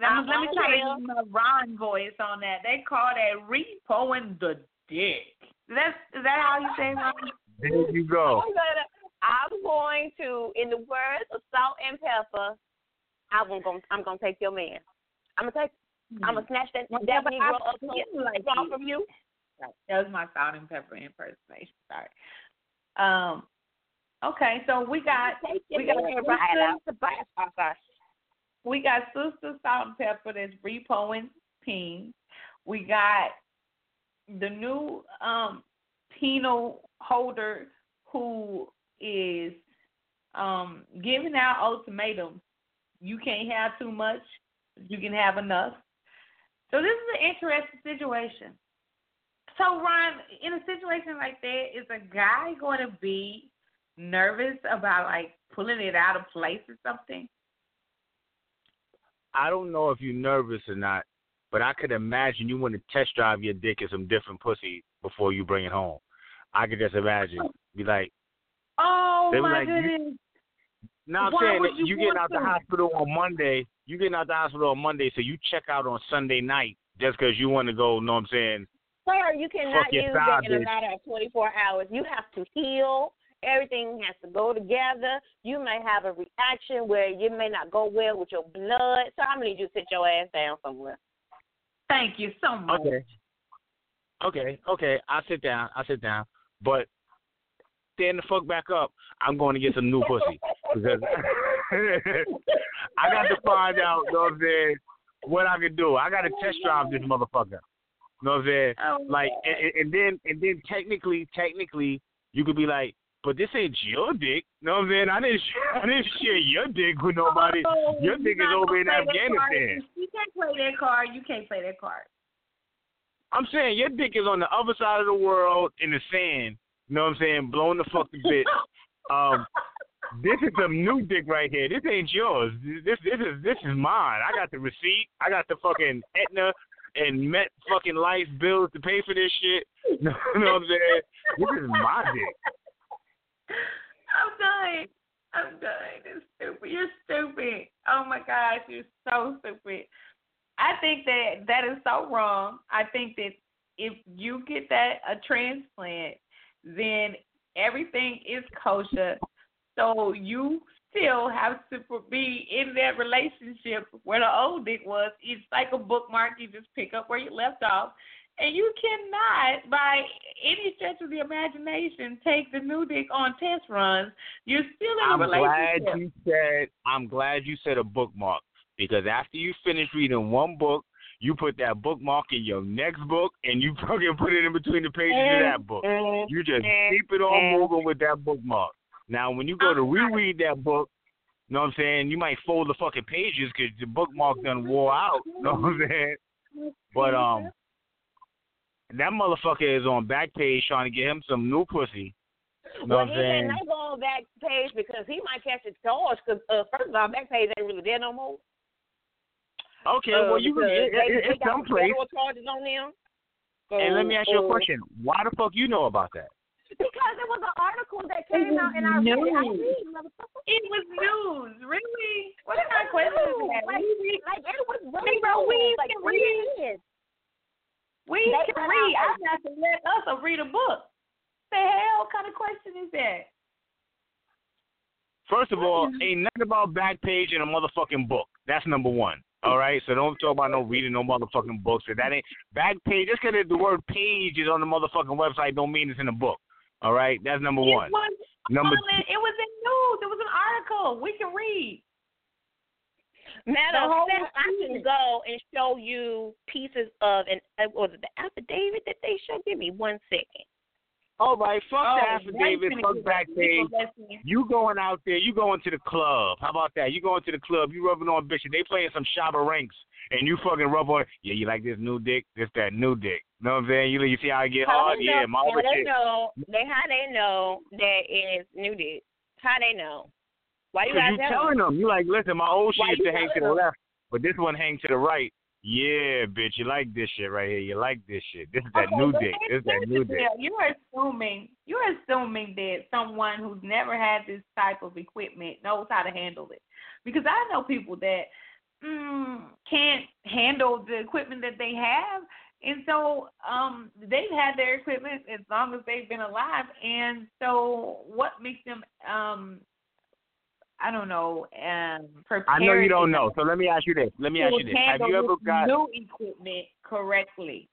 Let me, I'm let me try to use my Ron voice on that. They call that repoing the dick. That's is that how you say Ron? There you go. I'm gonna. I'm going to, in the words of Salt-N-Pepa, I'm gonna. I'm gonna take your man. I'm gonna take. I'm gonna snatch that Well, that but Negro up feel here like from you. That was my Salt-N-Pepa impersonation. Sorry. Um. Okay, so we got we got sister, right out the box. I'm sorry. we got sister Salt-N-Pepa that's repoing peen. We got the new um penile holder who is um giving out ultimatums. You can't have too much. You can have enough. So this is an interesting situation. So Ron, in a situation like that, is a guy going to be nervous about like pulling it out of place or something? I don't know if you're nervous or not, but I could imagine you want to test drive your dick in some different pussy before you bring it home. I could just imagine. Oh. Be like, Oh They were my like, you- goodness! no, I'm Why saying would that you you getting want out the hospital on Monday. You getting out the hospital on Monday, so you check out on Sunday night just because you want to go. Know what I'm saying? Sir, you cannot use it in a matter of 24 hours. You have to heal. Everything has to go together. You may have a reaction where you may not go well with your blood. So I'm gonna need you to sit your ass down somewhere. Thank you so much. Okay. Okay, okay. I sit down. I sit down. But stand the fuck back up. I'm going to get some new pussy because I got to find out. Know what I'm saying? What I can do. I got to test drive this motherfucker. You Know what I'm saying? Oh, Like, and, and- and then and then technically, technically, you could be like, but this ain't your dick. You Know what I'm saying? I didn't I didn't share your dick with nobody. Oh, Your you dick is over in gonna play that card. Afghanistan. You can't play that card. You can't play that card. I'm saying your dick is on the other side of the world in the sand. You know what I'm saying? Blowing the fucking bit. Um, this is some new dick right here. This ain't yours. This this is this is mine. I got the receipt. I got the fucking Aetna and Met fucking life bills to pay for this shit. You know what I'm saying? This is my dick. I'm done. I'm done. It's stupid. You're stupid. Oh my gosh, you're so stupid. I think that that is so wrong. I think that if you get that a transplant, then everything is kosher. So you still have to be in that relationship where the old dick was. It's like a bookmark. You just pick up where you left off, And you cannot, by any stretch of the imagination, take the new dick on test runs. You're still in I'm a relationship. glad you said. I'm glad you said a bookmark because after you finish reading one book, you put that bookmark in your next book, and you fucking put it in between the pages of that book. You just keep it on moving with that bookmark. Now, when you go to reread that book, you know what I'm saying? You might fold the fucking pages because the bookmark done wore out. You know what I'm saying? But um, that motherfucker is on back page trying to get him some new pussy. You know well, what I'm he saying? may not go on back page because he might catch a charge. Because uh, first of all, back page ain't really there no more. Okay, Uh, well you can. because It, they, it, they it's someplace. charges on them. So, And let me ask you a uh, question: Why the fuck you know about that? Because it was an article that came out and I read it. I news. read. It was news, really. What kind of question? Like, We, we, like it was really Negro, we news, like can three read. Years. we They can read. I'm not to let us read a book. The hell kind of question is that? First of all, Mhm. ain't nothing about back page in a motherfucking book. That's number one. All right, so don't talk about no reading no motherfucking books. If that ain't back page, just because the word page is on the motherfucking website, don't mean it's in a book. All right, that's number It one. was Number on it. It was in news. It was an article. We can read. Matter of fact, I can go and show you pieces of an uh, was it the affidavit that they showed? Give me one second. All right, fuck Oh, the affidavit, fuck finna back get page. You going out there, you going to the club. How about that? You going to the club, you rubbing on bitches. They playing some Shabba Ranks, and you fucking rub on. Yeah, you like this new dick? This that new dick. Know what I'm saying? You you see how I get How hard? they Yeah, my how other they chick. know they how they know that is new dick. How they know? Why you you telling them, you like, listen, my old shit used to hang to the left, but this one hang to the right. Yeah, bitch, you like this shit right here. You like this shit. This is that Okay, new dick. This is that new dick. You're assuming you're assuming that someone who's never had this type of equipment knows how to handle it. Because I know people that mm, can't handle the equipment that they have, and so um, they've had their equipment as long as they've been alive. And so, what makes them um, I don't know, um. I know you don't know. So let me ask you this. Let me ask you this. Have you ever got new equipment correctly?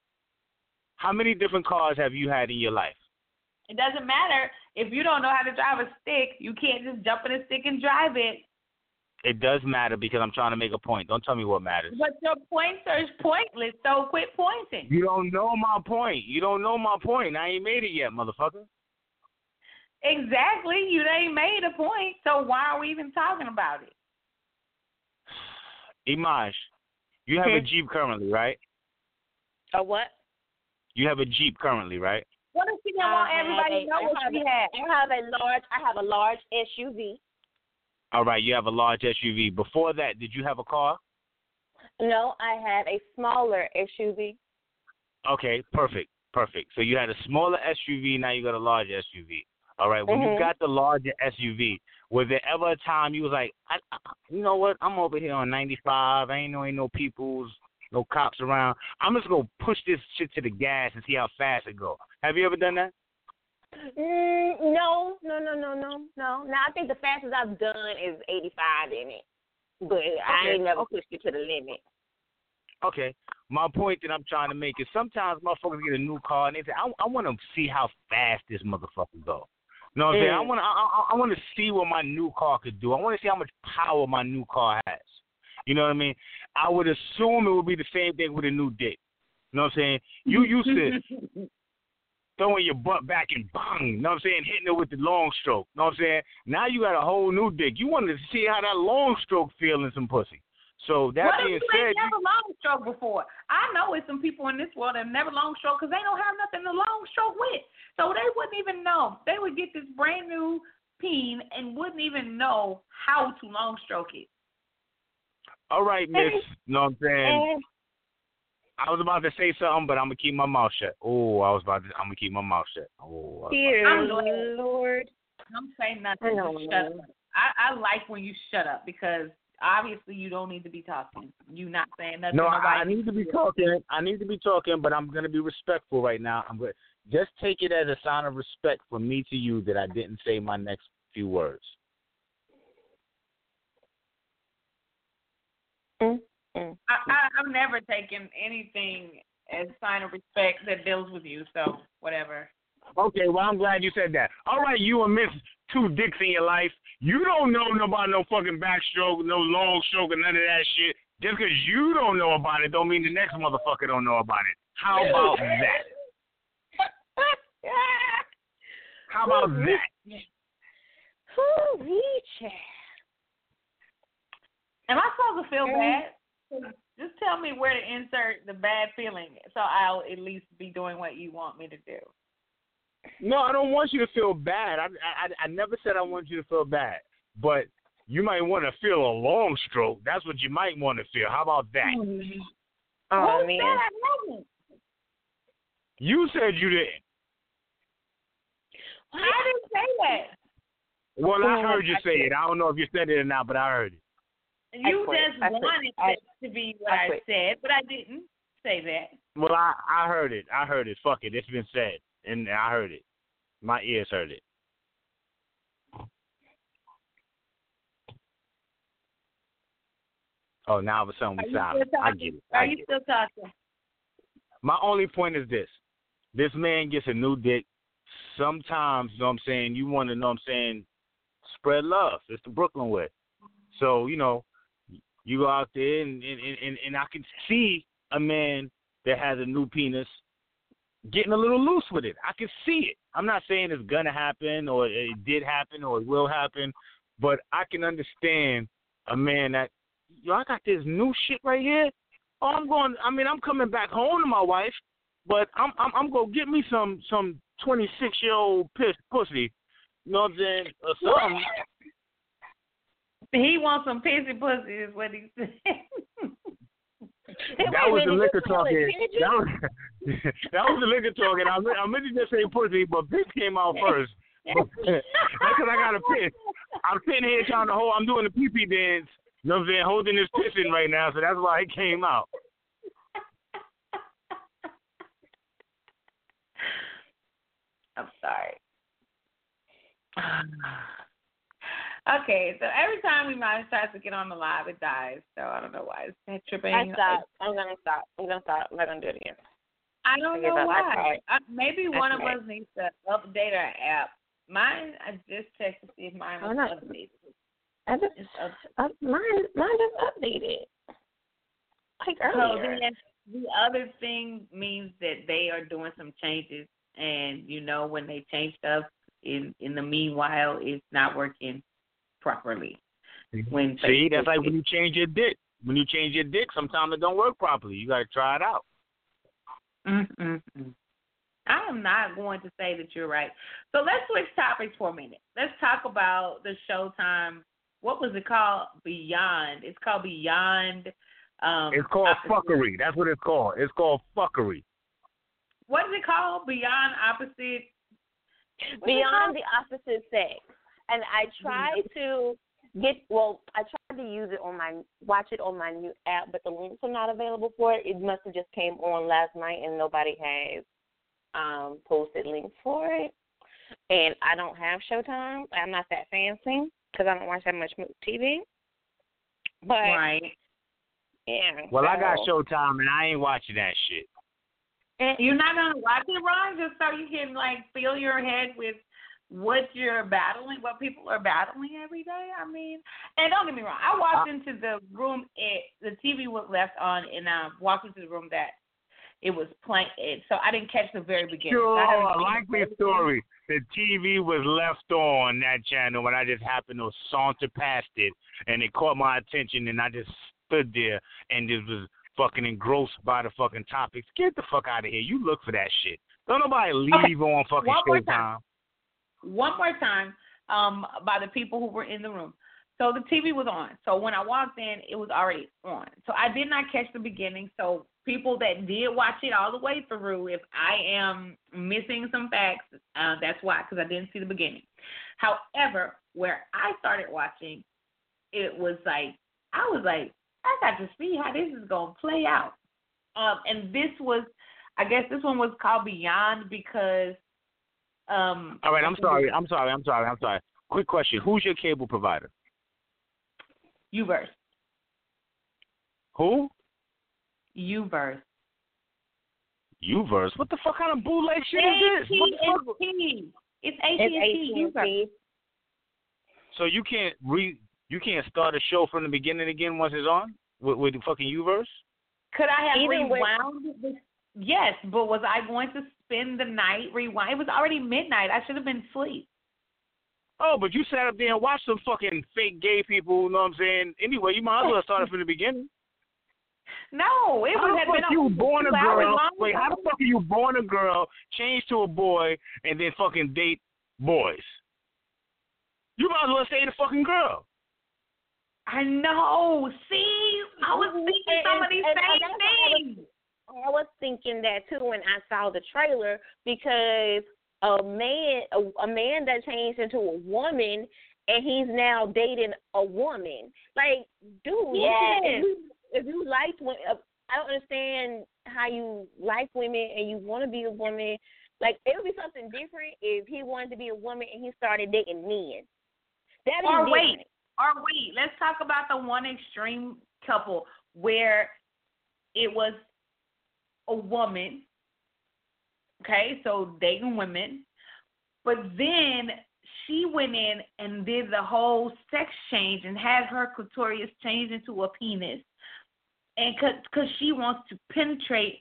how many different cars have you had in your life? It doesn't matter if you don't know how to drive a stick. You can't just jump in a stick and drive it. It does matter because I'm trying to make a point. Don't tell me what matters. But your points are pointless. So quit pointing. You don't know my point. You don't know my point. I ain't made it yet, motherfucker. Exactly. You ain't made a point. So why are we even talking about it? Imaj, you have a. Jeep currently, right? A what? You have a Jeep currently, right? What if she don't want everybody a- to know I what have she has? I have a large. I have a large SUV. All right, you have a large SUV. Before that, did you have a car? No, I have a smaller SUV. Okay, perfect, perfect. So you had a smaller SUV, now you got a large SUV. All right, when Mhm. you got the larger SUV, was there ever a time you was like, I, I, you know what? I'm over here on 95. I ain't know ain't no peoples, no cops around. I'm just gonna push this shit to the gas and see how fast it go. Have you ever done that? Mm, no, no, no, no, no, no. Now I think the fastest I've done is 85 in it, but I ain't never pushed it to the limit. Okay. My point that I'm trying to make is sometimes motherfuckers get a new car and they say, I, I want to see how fast this motherfucker go. You know what I'm saying? I want to I, I, I want to see what my new car could do. I want to see how much power my new car has. You know what I mean? I would assume it would be the same thing with a new dick. You know what I'm saying? You used to throwing your butt back and bang, you know what I'm saying? Hitting it with the long stroke. You know what I'm saying? Now you got a whole new dick. You wanted to see how that long stroke feel in some pussy. So that what if being you said, ain't never long stroke before? I know it's some people in this world that never long stroke because they don't have nothing to long stroke with. So they wouldn't even know. They would get this brand new peen and wouldn't even know how to long stroke it. all right, miss. You know what I'm saying? And I was about to say something, but I'm gonna keep my mouth shut. Oh, I was about to. I'm gonna keep my mouth shut. Oh, I was about- dear I'm. Lord, I'm saying nothing. I know, shut up. I, I like when you shut up because obviously you don't need to be talking. You not saying nothing. no, I, I need to be talking. I need to be talking, but I'm gonna be respectful right now. I'm gonna just take it as a sign of respect from me to you that I didn't say my next few words. Mm, mm. I, I, I've never taken anything as a sign of respect that deals with you. So whatever. Okay, well I'm glad you said that. All right, you and Miss Two Dicks in your life. You don't know about no fucking backstroke, no long stroke, or none of that shit. Just because you don't know about it, don't mean the next motherfucker don't know about it. How about that? How about that? Who child. Am I supposed to feel bad? Just tell me where to insert the bad feeling, so I'll at least be doing what you want me to do. No, I don't want you to feel bad. I, I I never said I want you to feel bad, but you might want to feel a long stroke. That's what you might want to feel. How about that? Oh, oh Who man. said I wasn't? You said you didn't. I didn't say that. Well, I Oh, heard you I say quit. it. I don't know if you said it or not, but I heard it. You quit. just I quit. wanted I- it to be what I I, said, but I didn't say that. Well, I I heard it. I heard it. Fuck it. It's been said, and I heard it. My ears heard it. Oh, now all of a sudden Are we silent. I get it. Are I you get it. still talking? My only point is this: this man gets a new dick. Sometimes, you know what I'm saying, you want to know what I'm saying, spread love. It's the Brooklyn way. So, you know, you go out there and and, and, and I can see a man that has a new penis getting a little loose with it. I can see it. I'm not saying it's gonna happen or it did happen or it will happen, but I can understand a man that yo, I got this new shit right here. Oh, I'm going. I mean, I'm coming back home to my wife, but I'm I'm I'm gonna get me some some 26 year old piss pussy. You know what I'm saying? Or something. He wants some pissy pussy, is what he said. That was the liquor you call it talking. That was that was the liquor talking. I meant, I meant to just say pussy, but piss came out first. That's because I got a piss. I'm sitting here trying to hold. I'm doing the pee pee dance. You know what I'm saying? Holding this piss in right now, so that's why it came out. I'm sorry. okay, so every time we might tries to get on the live, it dies. So I don't know why it's that tripping. I stopped. I'm gonna stop. I'm gonna stop. I'm not gonna do it again. I don't I know. I why. Uh, maybe I one of tried. us needs to update our app. Mine, I just checked to see if mine was updated. I just uh, mine mine just updated. Like So earlier. then the other thing means that they are doing some changes, and you know when they change stuff, in in the meanwhile, it's not working properly. When See, that's like when you change your dick. When you change your dick, sometimes it don't work properly. You got to try it out. Mm-mm-mm. I am not going to say that you're right. So let's switch topics for a minute. Let's talk about the Showtime. What was it called? Beyond. It's called Beyond. Um, It's called Opposite- fuckery. That's what it's called. It's called fuckery. What is it called? Beyond Opposite. what's Beyond the opposite sex. And I tried to get well, I tried to use it on my watch it on my new app, but the links are not available for it. It must have just came on last night and nobody has um posted links for it. And I don't have Showtime. I'm not that fancy because I don't watch that much TV. But Right. yeah. Well, I got Showtime, and I ain't watching that shit. And you're not gonna watch it, Ron, just so you can like fill your head with what you're battling, what people are battling every day. I mean, and don't get me wrong, I walked uh, into the room. It the TV was left on, and I walked into the room that it was playing. It, so I didn't catch the very beginning. Sure, I seen likely story. The TV was left on that channel when I just happened to saunter past it, and it caught my attention, and I just stood there and just was fucking engrossed by the fucking topics. Get the fuck out of here! You look for that shit. Don't nobody leave on fucking One Showtime. One more time um, by the people who were in the room. So the TV was on. So when I walked in, it was already on. So I did not catch the beginning. So people that did watch it all the way through, if I am missing some facts, uh, that's why, because I didn't see the beginning. However, where I started watching, it was like I was like, I got to see how this is gonna play out. Um, and this was, I guess, this one was called Beyond because. Um, All right, I'm sorry. I'm sorry. I'm sorry. I'm sorry. Quick question: Who's your cable provider? Uverse. Who? Uverse. Uverse. What the fuck kind of bootleg shit is this? What the fuck? AT&T. It's It's AT&T. AT&T. So you can't re you can't start a show from the beginning again once it's on with, with the fucking Uverse. Could I have Either way- rewound this? Yes, but was I going to spend the night rewind? It was already midnight. I should have been asleep. Oh, but you sat up there and watched some fucking fake gay people. You know what I'm saying? Anyway, you might as well start it from the beginning. No, it How would the have fuck been you a born a girl? Wait, how the fuck are you born a girl, change to a boy, and then fucking date boys? You might as well stay the fucking girl. I know. See, I was thinking some of these and- and same things. I was thinking that too when I saw the trailer because a man, a, a man that changed into a woman, and he's now dating a woman. Like, dude, Yes. if you if you liked women, uh, I don't understand how you like women and you want to be a woman. Like, it would be something different if he wanted to be a woman and he started dating men. That is Or different. wait, or wait. Let's talk about the one extreme couple where it was a woman. Okay, so dating women, but then she went in and did the whole sex change and had her clitoris changed into a penis, and because she wants to penetrate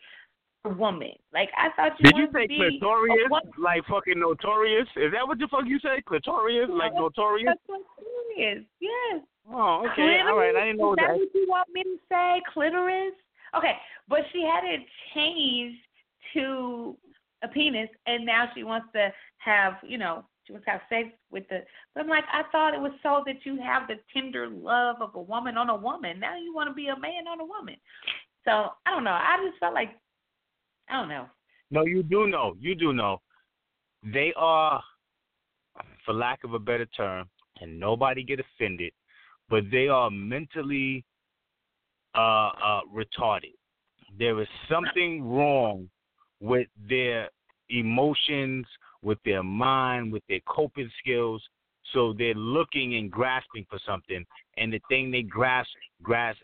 a woman. Like I thought you Did you say a. Like fucking notorious? Is that what the fuck you say? Clitorius? Like notorious? Clitoris, yes. Oh, okay. All right. I didn't know Is that. that. what you want me to say? Clitoris? Okay, but she had it changed to a penis, and now she wants to have, you know, she wants to have sex with the. But I'm like, I thought it was so that you have the tender love of a woman on a woman. Now you want to be a man on a woman. So I don't know. I just felt like, I don't know. No, you do know. You do know. They are, for lack of a better term, and nobody get offended, but they are mentally uh, uh, retarded. There is something wrong with their emotions, with their mind, with their coping skills. So they're looking and grasping for something, and the thing they grasp, grasp,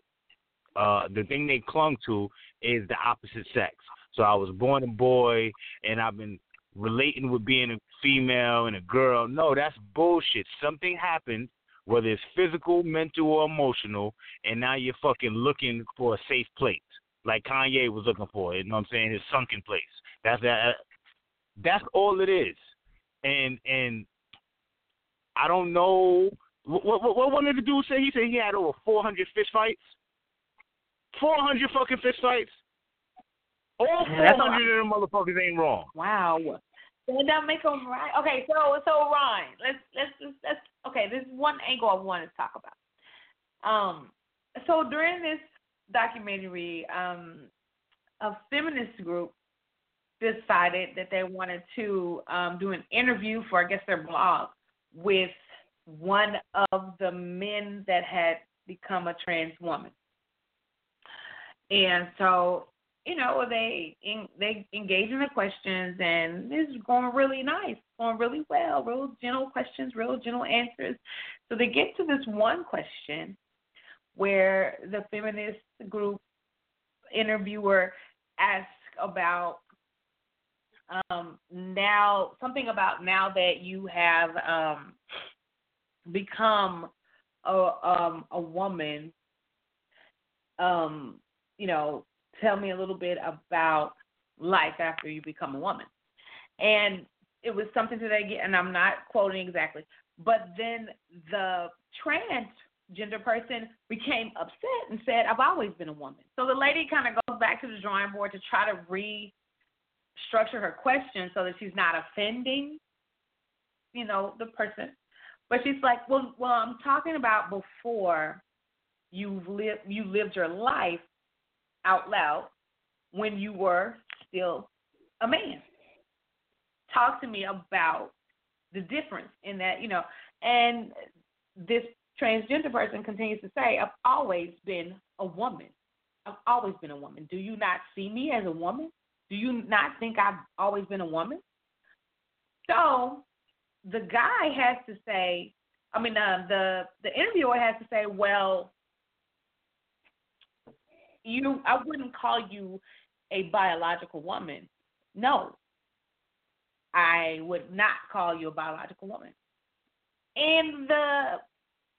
uh, the thing they clung to is the opposite sex. So I was born a boy, and I've been relating with being a female and a girl. No, that's bullshit. Something happened, whether it's physical, mental, or emotional, and now you're fucking looking for a safe place, like Kanye was looking for. You know what I'm saying? His sunken place. That's that. That's all it is. And and I don't know what what, what one of the dudes say. He said he had over 400 fist fights. 400 fucking fist fights. All Yeah, that's a 400 of them motherfuckers ain't wrong. Wow. That make them right? Okay, so so Ryan, let's let's let's, let's okay. This is one angle I want to talk about. Um, so during this documentary, um, a feminist group decided that they wanted to um, do an interview for I guess their blog with one of the men that had become a trans woman. And so you know, they they engage in the questions, and it's going really nice, going really well, real gentle questions, real gentle answers. So they get to this one question where the feminist group interviewer asks about um, now something about now that you have um, become a um, a woman, um, you know, tell me a little bit about life after you become a woman. And it was something that they get, and I'm not quoting exactly, but then the transgender person became upset and said, I've always been a woman. So the lady kind of goes back to the drawing board to try to restructure her question so that she's not offending, you know, the person. But she's like, well, well, I'm talking about before you've lived, you lived your life out loud when you were still a man. Talk to me about the difference in that, you know. And this transgender person continues to say, I've always been a woman. I've always been a woman. Do you not see me as a woman? Do you not think I've always been a woman? So the guy has to say, I mean, uh, the the interviewer has to say, well, you I wouldn't call you a biological woman, no, I would not call you a biological woman. And the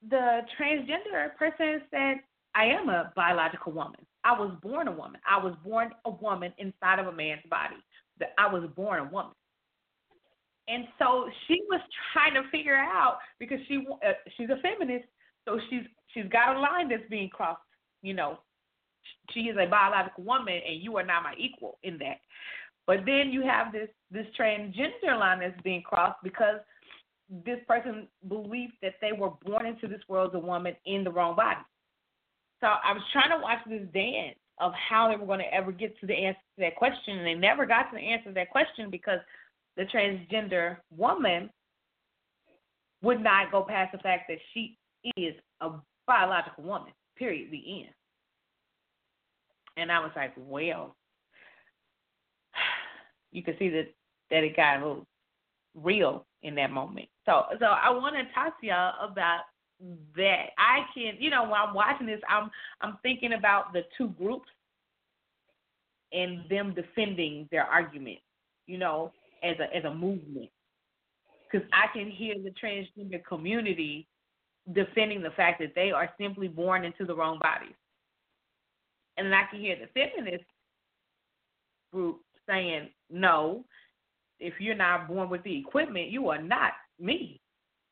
the transgender person said, I am a biological woman. I was born a woman. I was born a woman inside of a man's body. I was born a woman. And so she was trying to figure out because she uh, she's a feminist, so she's she's got a line that's being crossed. You know, she is a biological woman, and you are not my equal in that. But then you have this this transgender line that's being crossed because this person believed that they were born into this world as a woman in the wrong body. So I was trying to watch this dance of how they were going to ever get to the answer to that question, and they never got to the answer to that question because the transgender woman would not go past the fact that she is a biological woman. Period. The end. And I was like, well, you can see that that it got a little real in that moment. So, so I want to talk to y'all about that. I can, you know, while I'm watching this, I'm I'm thinking about the two groups and them defending their argument. You know, as a as a movement because I can hear the transgender community defending the fact that they are simply born into the wrong bodies, and then I can hear the feminist group saying, "No, if you're not born with the equipment, you are not me.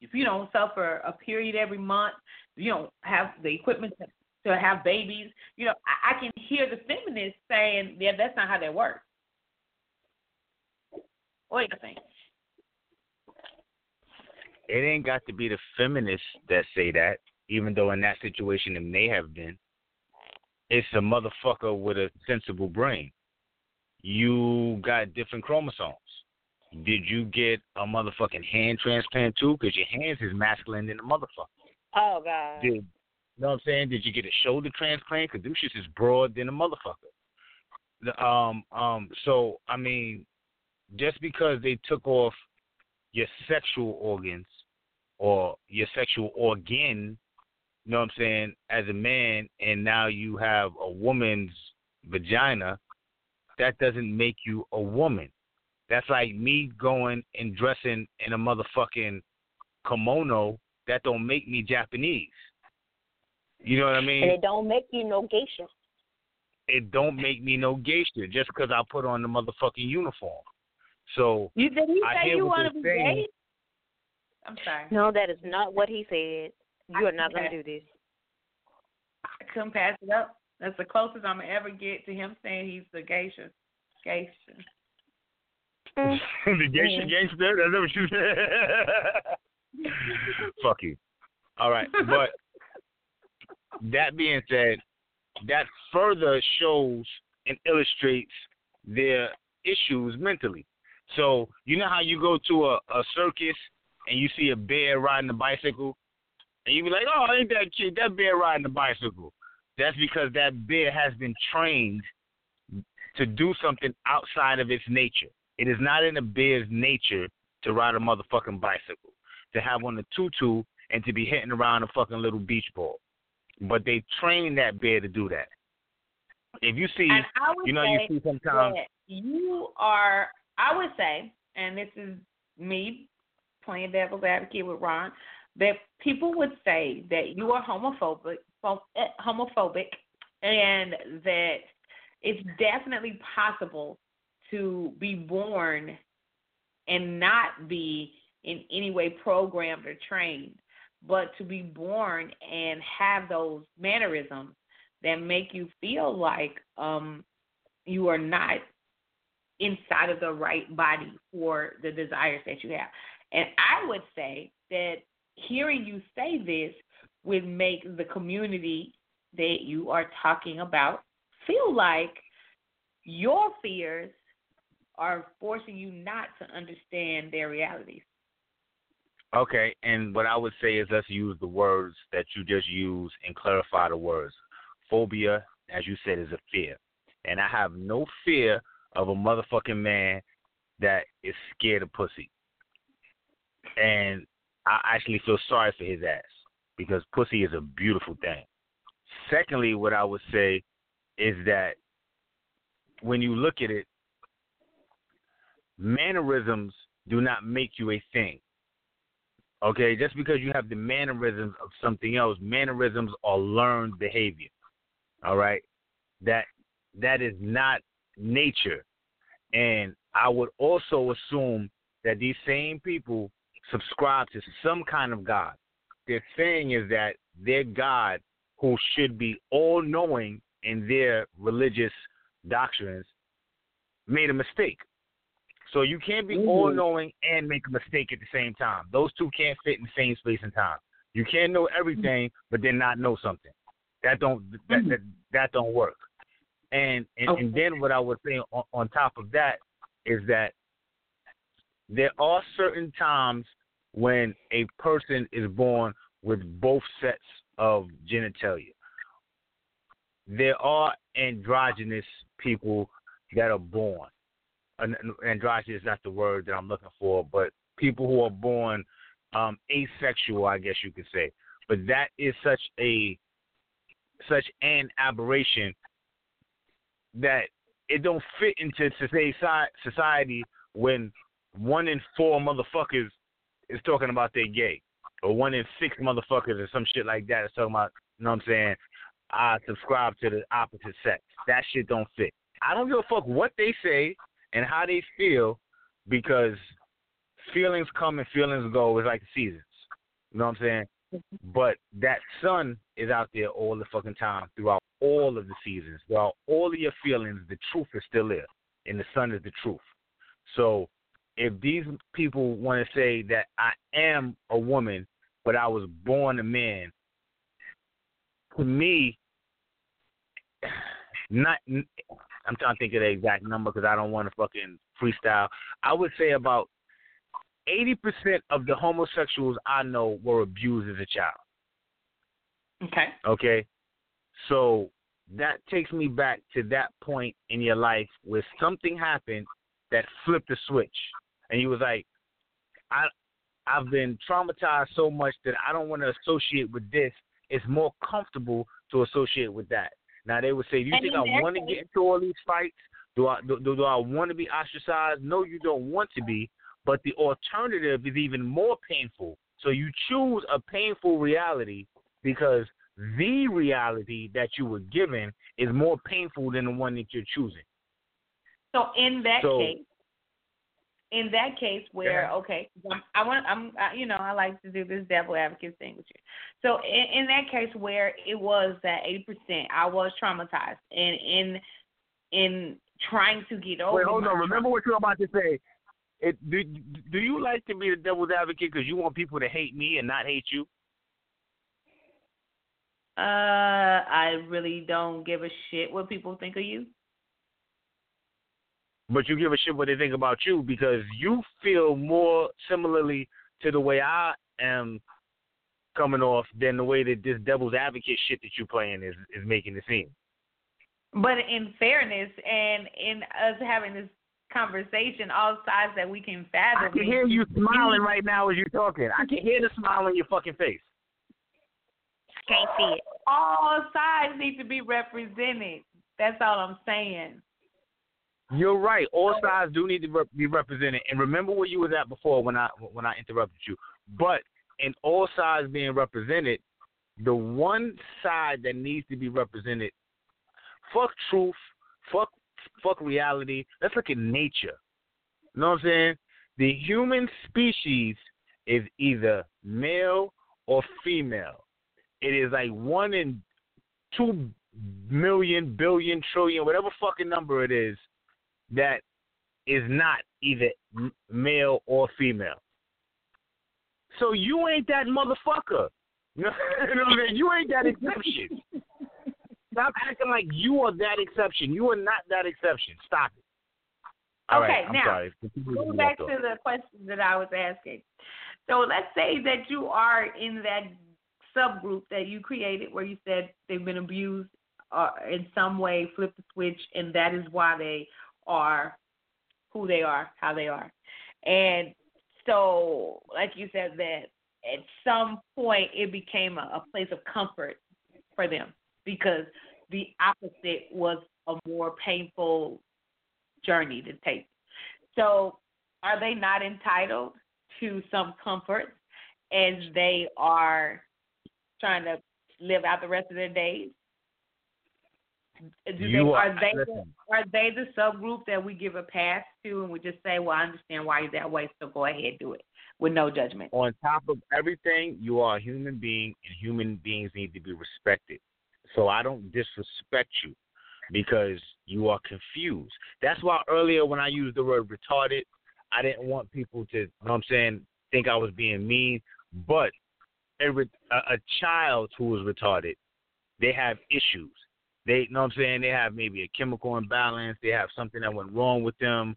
If you don't suffer a period every month, you don't have the equipment to, to have babies. You know, I, I can hear the feminists saying, "Yeah, that's not how that works." What do you think? It ain't got to be the feminists that say that, even though in that situation it may have been. It's a motherfucker with a sensible brain. You got different chromosomes. Did you get a motherfucking hand transplant too? Because your hands is masculine than a motherfucker. Oh God. Did you know what I'm saying? Did you get a shoulder transplant? Because shits is broad than a motherfucker. The, um um. So I mean, just because they took off your sexual organs or your sexual organ, you know what I'm saying, as a man, and now you have a woman's vagina, that doesn't make you a woman. That's like me going and dressing in a motherfucking kimono. That don't make me Japanese. You know what I mean? And it don't make you no geisha. It don't make me no geisha just because I put on the motherfucking uniform. So you did he I say you want to be they're saying. gay? I'm sorry. No, that is not what he said. You are not going to do this. I couldn't pass it up. That's the closest I'm gonna ever get to him saying he's the geisha. Geisha. The gangster Mm. gangster. That's what you said. Fuck you. All right, but that being said, that further shows and illustrates their issues mentally. So you know how you go to a, a circus and you see a bear riding a bicycle, and you be like, "Oh, ain't that cute? That bear riding a bicycle." That's because that bear has been trained to do something outside of its nature. It is not in a bear's nature to ride a motherfucking bicycle, to have on a tutu, and to be hitting around a fucking little beach ball. But they train that bear to do that. If you see, And I would you know, you see sometimes. you are. I would say, and this is me playing devil's advocate with Ron, that people would say that you are homophobic, pho- homophobic, and that it's definitely possible to be born and not be in any way programmed or trained, but to be born and have those mannerisms that make you feel like um, you are not inside of the right body for the desires that you have. And I would say that hearing you say this would make the community that you are talking about feel like your fears are forcing you not to understand their realities. Okay, and what I would say is let's use the words that you just used and clarify the words. Phobia, as you said, is a fear. And I have no fear of a motherfucking man that is scared of pussy. And I actually feel sorry for his ass because pussy is a beautiful thing. Secondly, what I would say is that when you look at it, mannerisms do not make you a thing. Okay, just because you have the mannerisms of something else, mannerisms are learned behavior. All right, that that is not nature, and I would also assume that these same people subscribe to some kind of God. Their saying is that their God, who should be all knowing in their religious doctrines, made a mistake. So you can't be mm-hmm. all knowing and make a mistake at the same time. Those two can't fit in the same space and time. You can't know everything but then not know something. That don't that mm-hmm. that, that don't work. And and, okay. and then what I would say on, on top of that is that there are certain times when a person is born with both sets of genitalia. There are androgynous people that are born. Androgynous is not the word that I'm looking for, but people who are born um, asexual, I guess you could say. But that is such a such an aberration that it don't fit into today's society when one in four motherfuckers is talking about they gay, or one in six motherfuckers or some shit like that is talking about. You know what I'm saying? I subscribe to the opposite sex. That shit don't fit. I don't give a fuck what they say and how they feel because feelings come and feelings go. It's like the seasons. You know what I'm saying? Mm-hmm. But that sun is out there all the fucking time throughout all of the seasons. Throughout all of your feelings, the truth is still there. And the sun is the truth. So if these people want to say that I am a woman, but I was born a man, to me, not I'm trying to think of the exact number because I don't want to fucking freestyle. I would say about eighty percent of the homosexuals I know were abused as a child. Okay. Okay. So that takes me back to that point in your life where something happened that flipped the switch, and you was like, I. I've been traumatized so much that I don't want to associate with this. It's more comfortable to associate with that. Now they would say, "Do you and think I want to get into all these fights? Do I do, do I want to be ostracized? No, you don't want to be. But the alternative is even more painful. So you choose a painful reality because the reality that you were given is more painful than the one that you're choosing. So in that so, case, in that case where yeah. okay i want i'm I, you know i like to do this devil advocate thing with you. So in, in that case where it was that 80% i was traumatized and in in trying to get over wait hold on. Remember what you're about to say. It do do you like to be the devil's advocate because you want people to hate me and not hate you? Uh i really don't give a shit what people think of you but you give a shit what they think about you because you feel more similarly to the way I am coming off than the way that this devil's advocate shit that you're playing is is making it seem. But in fairness and in us having this conversation, all sides that we can fathom. I can hear you smiling right now as you're talking. I can hear the smile on your fucking face. Can't see it. All sides need to be represented. That's all I'm saying. You're right. All sides do need to be represented. And remember where you was at before when I when I interrupted you. But in all sides being represented, the one side that needs to be represented, fuck truth, fuck fuck reality. Let's look at nature. You know what I'm saying? The human species is either male or female. It is like one in two million, billion, trillion, whatever fucking number it is that is not either male or female. So you ain't that motherfucker. you know what I mean? You ain't that exception. Stop acting like you are that exception. You are not that exception. Stop it. All okay, right, now go back to the question that I was asking. So let's say that you are in that subgroup that you created where you said they've been abused or uh, in some way, flip the switch, and that is why they are who they are, how they are. And so, like you said, that at some point it became a, a place of comfort for them because the opposite was a more painful journey to take. So, are they not entitled to some comfort as they are trying to live out the rest of their days? Do they, are- are they the, listen. are they the subgroup that we give a pass to and we just say, Well, I understand why you're that way, so go ahead do it with no judgment. on top of everything, you are a human being, and human beings need to be respected. So I don't disrespect you because you are confused. That's why earlier when I used the word retarded, I didn't want people to, you know what I'm saying, think I was being mean. But a, a child who is retarded, they have issues. They, you know what I'm saying, they have maybe a chemical imbalance. They have something that went wrong with them.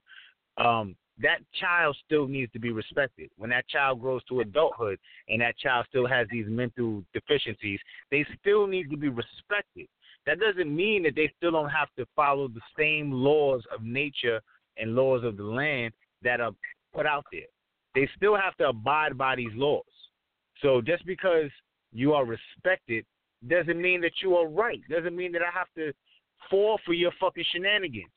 Um, that child still needs to be respected. When that child grows to adulthood and that child still has these mental deficiencies, they still need to be respected. That doesn't mean that they still don't have to follow the same laws of nature and laws of the land that are put out there. They still have to abide by these laws. So just because you are respected doesn't mean that you are right. Doesn't mean that I have to fall for your fucking shenanigans.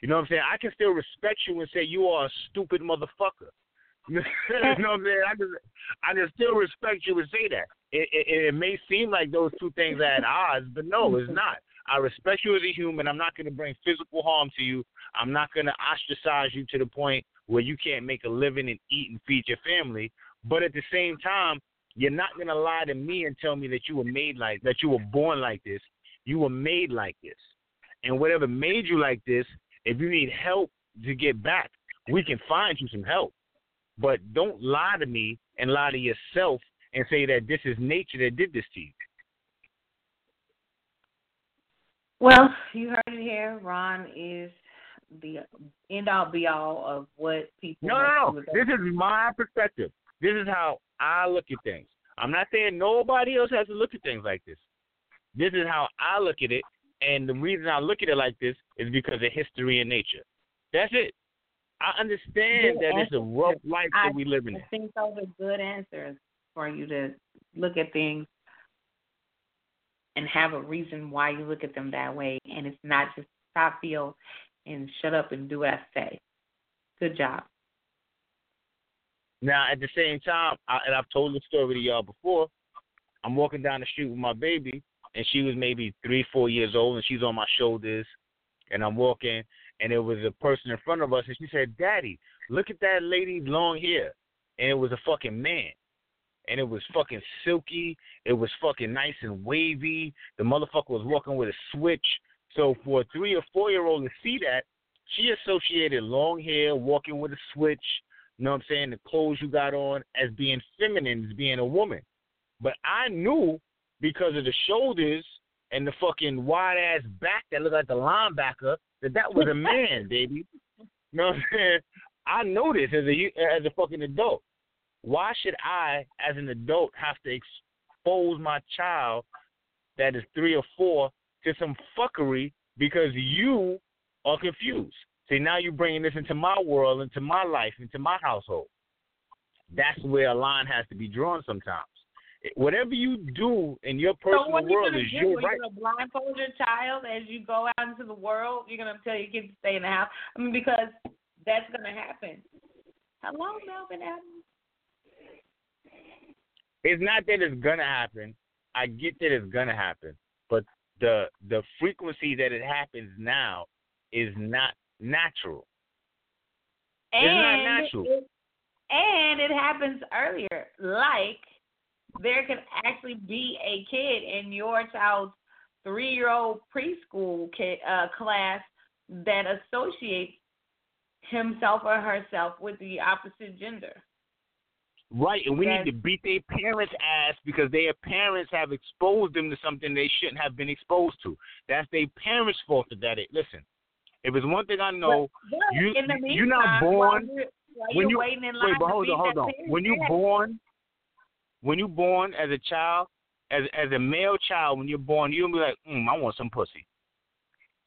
You know what I'm saying? I can still respect you and say you are a stupid motherfucker. you know what I'm saying? I can, I can still respect you and say that. It, it, it may seem like those two things are at odds, but no, it's not. I respect you as a human. I'm not going to bring physical harm to you. I'm not going to ostracize you to the point where you can't make a living and eat and feed your family. But at the same time, you're not going to lie to me and tell me that you were made like that you were born like this. You were made like this. And whatever made you like this, if you need help to get back, we can find you some help. But don't lie to me and lie to yourself and say that this is nature that did this to you. Well, you heard it here. Ron is the end all be all of what people. No, no, no. This is my perspective. This is how I look at things. I'm not saying nobody else has to look at things like this. This is how I look at it, and the reason I look at it like this is because of history and nature. That's it. I understand Good that it's a rough life I- that we live in. I think those are good answers for you to look at things and have a reason why you look at them that way, and it's not just I feel and shut up and do what I say. Good job. Now, at the same time, I, and I've told the story to y'all before. I'm walking down the street with my baby, and she was maybe three, four years old, and she's on my shoulders, and I'm walking, and there was a person in front of us, and she said, "Daddy, look at that lady's long hair," and it was a fucking man, and it was fucking silky, it was fucking nice and wavy. The motherfucker was walking with a switch. So for a three or four year old to see that, she associated long hair, walking with a switch, you know what I'm saying, the clothes you got on as being feminine, as being a woman. But I knew because of the shoulders and the fucking wide ass back that looked like the linebacker that that was a man, baby. You know what I'm saying? I know this as a as a fucking adult. Why should I, as an adult, have to expose my child that is three or four to some fuckery because you are confused? See, now you're bringing this into my world, into my life, into my household. That's where a line has to be drawn sometimes. Whatever you do in your personal so what you world is do? your right. you gonna blindfold your child as you go out into the world? You're gonna tell your kids to stay in the house? I mean, because that's gonna happen. Hello, Melvin Adams. It's not that it's gonna happen. I get that it's gonna happen, but the the frequency that it happens now is not natural. And It's not natural. It, and it happens earlier. Like there could actually be a kid in your child's three-year-old preschool kid, uh, class that associates himself or herself with the opposite gender. Right, and we Yes. need to beat their parents' ass because their parents have exposed them to something they shouldn't have been exposed to. That's their parents' fault that it. Listen, if it's one thing I know, But but you meantime, you're not born- while while when you're you waiting in line wait, but hold on, hold on. When you born, when you born as a child, as as a male child, when you're born, you don't be like, mm, I want some pussy.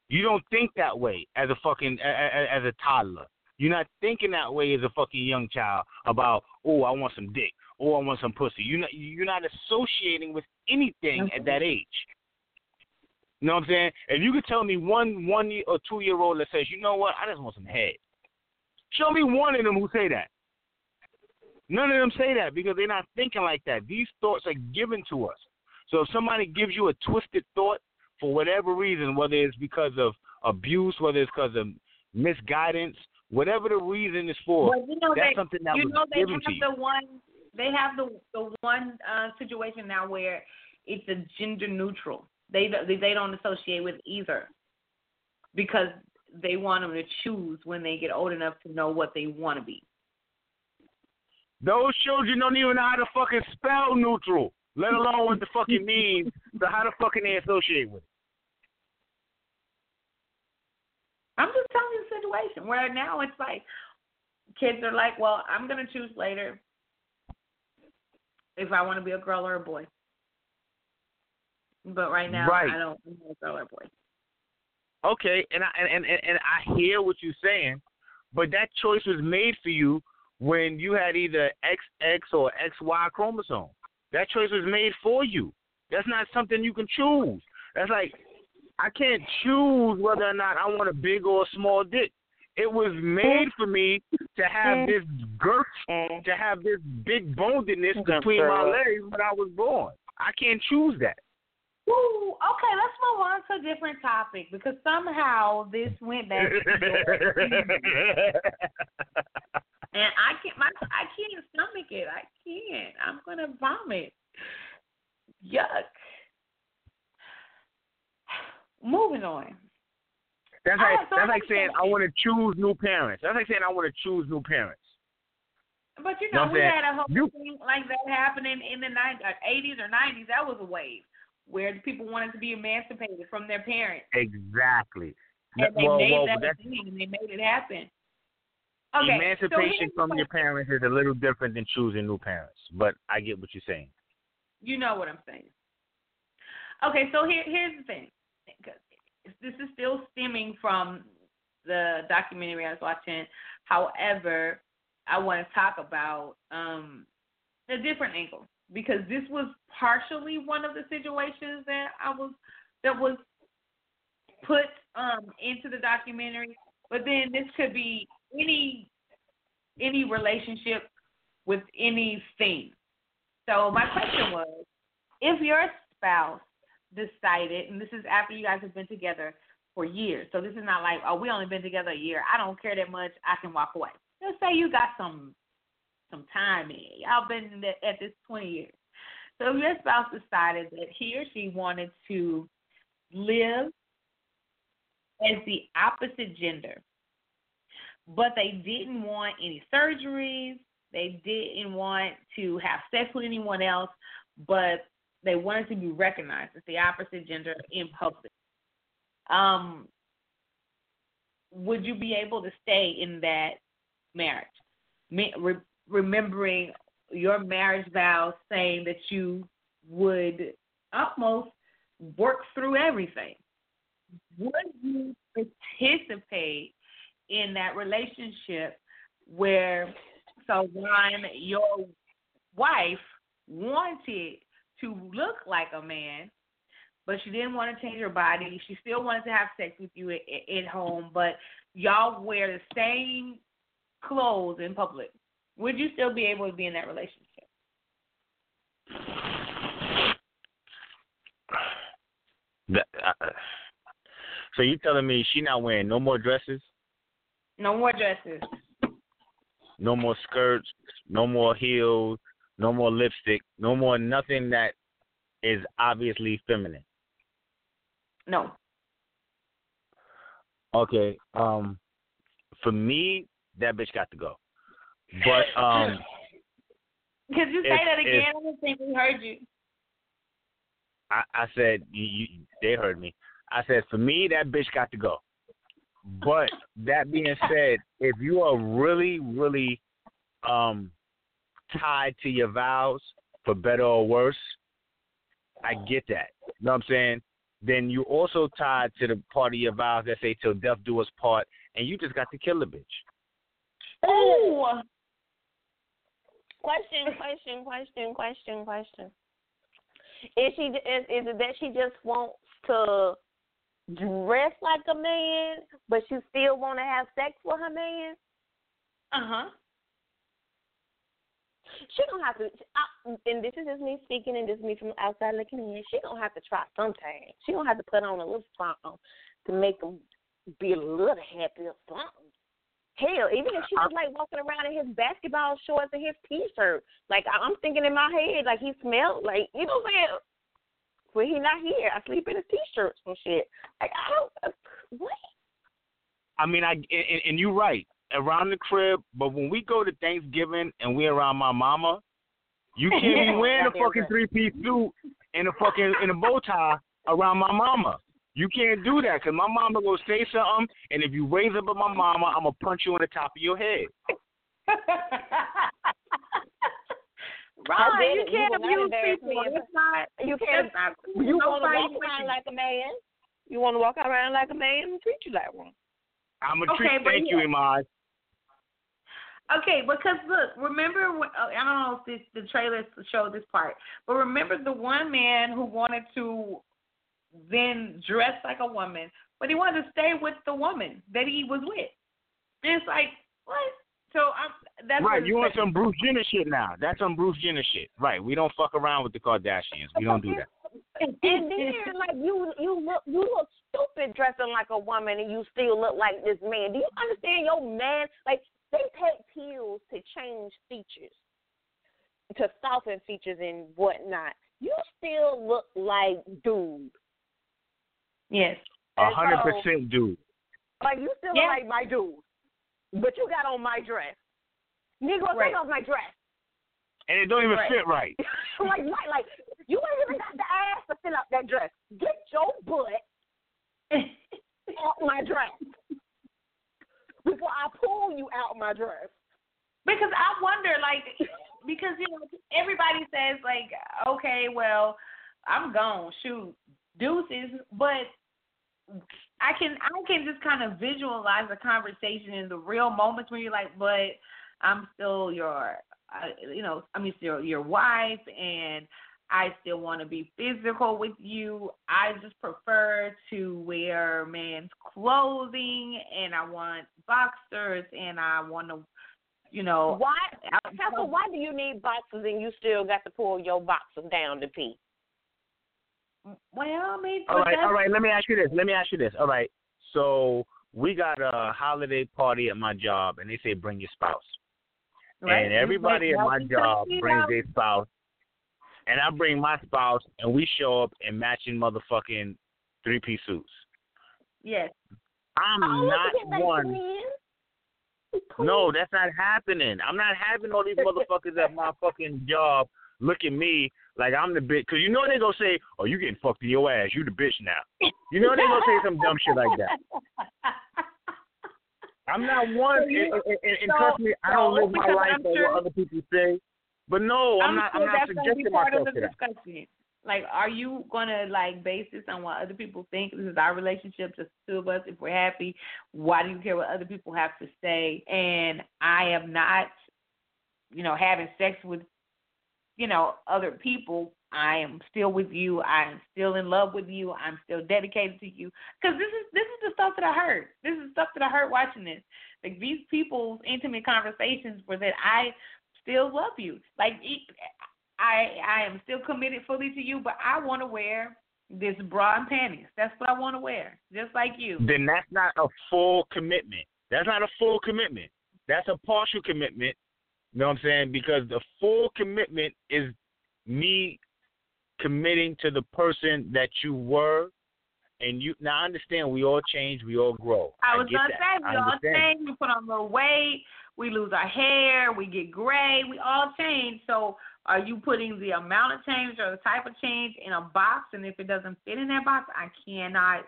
You don't think that way as a fucking a- a- as a toddler. You're not thinking that way as a fucking young child about, oh, I want some dick, oh, I want some pussy. You're not you're not associating with anything at that age. You know what I'm saying? If you could tell me one one year or two year old that says, you know what, I just want some head. Show me one of them who say that. None of them say that because they're not thinking like that. These thoughts are given to us. So if somebody gives you a twisted thought for whatever reason, whether it's because of abuse, whether it's because of misguidance, whatever the reason is for, But you know that's they, something that you was know they given have to you. the one they have the the one uh situation now where it's a gender neutral. They they they don't associate with either because they want them to choose when they get old enough to know what they want to be. Those children don't even know how to fucking spell neutral, let alone what the fucking means. So how the fucking they associate with it? I'm just telling you the situation where now it's like kids are like, well, I'm gonna choose later if I want to be a girl or a boy. But right now, Right. I don't want to be a girl boy. Okay, and I and, and and I hear what you're saying, but that choice was made for you when you had either XX or XY chromosome. That choice was made for you. That's not something you can choose. That's like I can't choose whether or not I want a big or a small dick. It was made for me to have this girth, Mm. to have this big bonedness between my legs when I was born. I can't choose that. Ooh, okay, let's move on to a different topic because somehow this went back to your and I can't my I can't stomach it. I can't. I'm gonna vomit. Yuck. Moving on. That's like right, so that's like saying I want to choose new parents. That's like saying I want to choose new parents. But you Know know, we had a whole You- thing like that happening in the 90s, uh, 80s or 90s. That was a wave where the people wanted to be emancipated from their parents. Exactly. And they well, made well, that thing and they made it happen. Okay, emancipation the from your parents is a little different than choosing new parents. But I get what you're saying. You know what I'm saying. Okay, so here here's the thing. This is still stemming from the documentary I was watching. However, I want to talk about um, a different angle because this was partially one of the situations that I was that was put um, into the documentary. But then this could be any any relationship with anything. So my question was, if your spouse decided, and this is after you guys have been together for years, so this is not like, oh, we only been together a year. I don't care that much. I can walk away. Let's say you got some some time in. Y'all been at this 20 years. So your spouse decided that he or she wanted to live as the opposite gender, but they didn't want any surgeries, they didn't want to have sex with anyone else, but they wanted to be recognized as the opposite gender in public. Um, would you be able to stay in that marriage? Me- re- remembering your marriage vows saying that you would almost work through everything. Would you participate in that relationship where so when your wife wanted to look like a man, but she didn't want to change her body. She still wanted to have sex with you at, at home, but y'all wear the same clothes in public. Would you still be able to be in that relationship? That, uh, so you telling me she not wearing no more dresses, No more dresses. no more skirts, no more heels, no more lipstick, no more nothing that is obviously feminine. No. Okay. Um, for me, that bitch got to go. But um, Could you say If- that if- again? I don't think we heard you. I, I said you, you, they heard me. I said for me, that bitch got to go. But that being said, if you are really, really um tied to your vows, for better or worse, I get that. You know what I'm saying? Then you also tied to the part of your vows that say till death do us part, and you just got to kill the bitch. Oh, Question, question, question, question, question. Is she is is it that she just wants to dress like a man, but she still want to have sex with her man. Uh huh. She don't have to. I, and this is just me speaking, and this is me from outside looking in. She don't have to try sometimes. She don't have to put on a little something to make him be a little happy or something. Hell, even if she was like walking around in his basketball shorts and his t-shirt, like I'm thinking in my head, like he smelled like you know what I'm saying. When he not here, I sleep in his t-shirts and shit. Like I don't uh, what. I mean, I and, and you're right around the crib, but when we go to Thanksgiving and we're around my mama, you can't be wearing a fucking three piece suit and a fucking in a bow tie around my mama. You can't do that because my mama gonna say something, and if you raise up at my mama, I'm gonna punch you on the top of your head. right, you can't abuse people. It's not. You can't. Not, you want to walk around like a man. You want to walk around like a man and treat you like one. I'm gonna okay, treat. Thank yeah. you, Imaj. Okay, because look, remember when, uh, I don't know if this, the trailer showed this part, but remember the one man who wanted to then dress like a woman, but he wanted to stay with the woman that he was with. And it's like, what? So I'm that's right. You want some Bruce Jenner shit now? That's some Bruce Jenner shit, right? We don't fuck around with the Kardashians. We don't do that. And then, like you, you look, you look stupid dressing like a woman, and you still look like this man. Do you understand your man? Like they take pills to change features, to soften features and whatnot. You still look like dude. Yes. A hundred percent dude. Like you still look like my dude. But you got on my dress. Negro, right. take off my dress. And it don't even right. fit right. like, like, like, you ain't even got the ass to fill up that dress. Get your butt off my dress before I pull you out my dress. Because I wonder, like, because you know everybody says like, okay, well, I'm gone, shoot, deuces, but I can I can just kind of visualize the conversation in the real moments when you're like, but I'm still your, uh, you know, I mean, still your wife, and I still want to be physical with you. I just prefer to wear men's clothing, and I want boxers, and I want to, you know. Why, Pepper? Why do you need boxers and you still got to pull your boxers down to pee? Well, I mean, all right, all right. Let me ask you this. Let me ask you this. All right. So we got a holiday party at my job, and they say bring your spouse. Right. And everybody at my job brings their spouse, and I bring my spouse, and we show up in matching motherfucking three piece suits. Yes. I'm oh, not one. No, that's not happening. I'm not having all these motherfuckers at my fucking job look at me like I'm the bitch. Because you know they gonna say, oh, you getting fucked in your ass. You the bitch now. You know they gonna say some dumb shit like that. I'm not one, and, and, and, and trust me, I don't live my life on what other people say. But no, I'm, I'm not. Sure I'm not suggesting myself to that. Like, are you gonna like base this on what other people think? This is our relationship, just two of us. If we're happy, why do you care what other people have to say? And I am not, you know, having sex with, you know, other people. I am still with you. I am still in love with you. I'm still dedicated to you. Because this is this is the stuff that I heard. This is stuff that I heard watching this. Like these people's intimate conversations were that I still love you. Like I I am still committed fully to you, but I want to wear this bra and panties. That's what I want to wear, just like you. Then that's not a full commitment. That's not a full commitment. That's a partial commitment. You know what I'm saying? Because the full commitment is me committing to the person that you were and you now I understand we all change, we all grow. I was I gonna that. say we all change, we put on a little weight, we lose our hair, we get gray, we all change. So are you putting the amount of change or the type of change in a box? And if it doesn't fit in that box, I cannot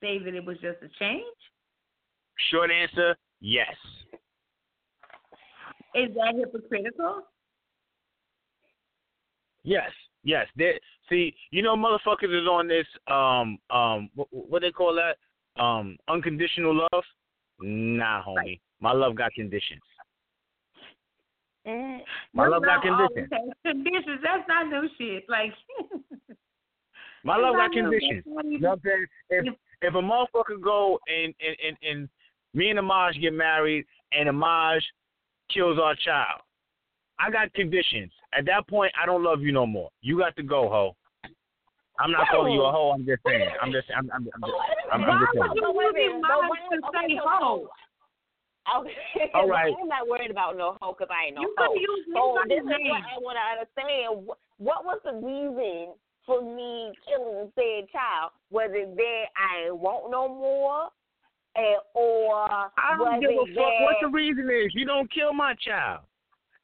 say that it was just a change. Short answer, yes. Is that hypocritical? Yes, yes. There, see, you know, motherfuckers is on this um um what, what they call that um unconditional love. Nah, homie. Right. My love got conditions. Mm, my love got conditions. Conditions. That's not new shit. Like my love got conditions. You know what I'm saying? If if a motherfucker go and and and, and me and Imaj get married and Imaj kills our child, I got conditions. At that point, I don't love you no more. You got to go, ho. I'm not calling you a hoe. I'm just saying. I'm just. I'm. I'm. I'm, I'm, I'm just saying. But wait a minute. But when, okay, hoe. Okay. All right. I'm not worried about no hoe because I ain't no You hoe. could use So oh, this anybody's is what. I want to understand. What, what was the reason for me killing the said child? Was it that I ain't want no more, and or I don't give a fuck that what the reason is. You don't kill my child.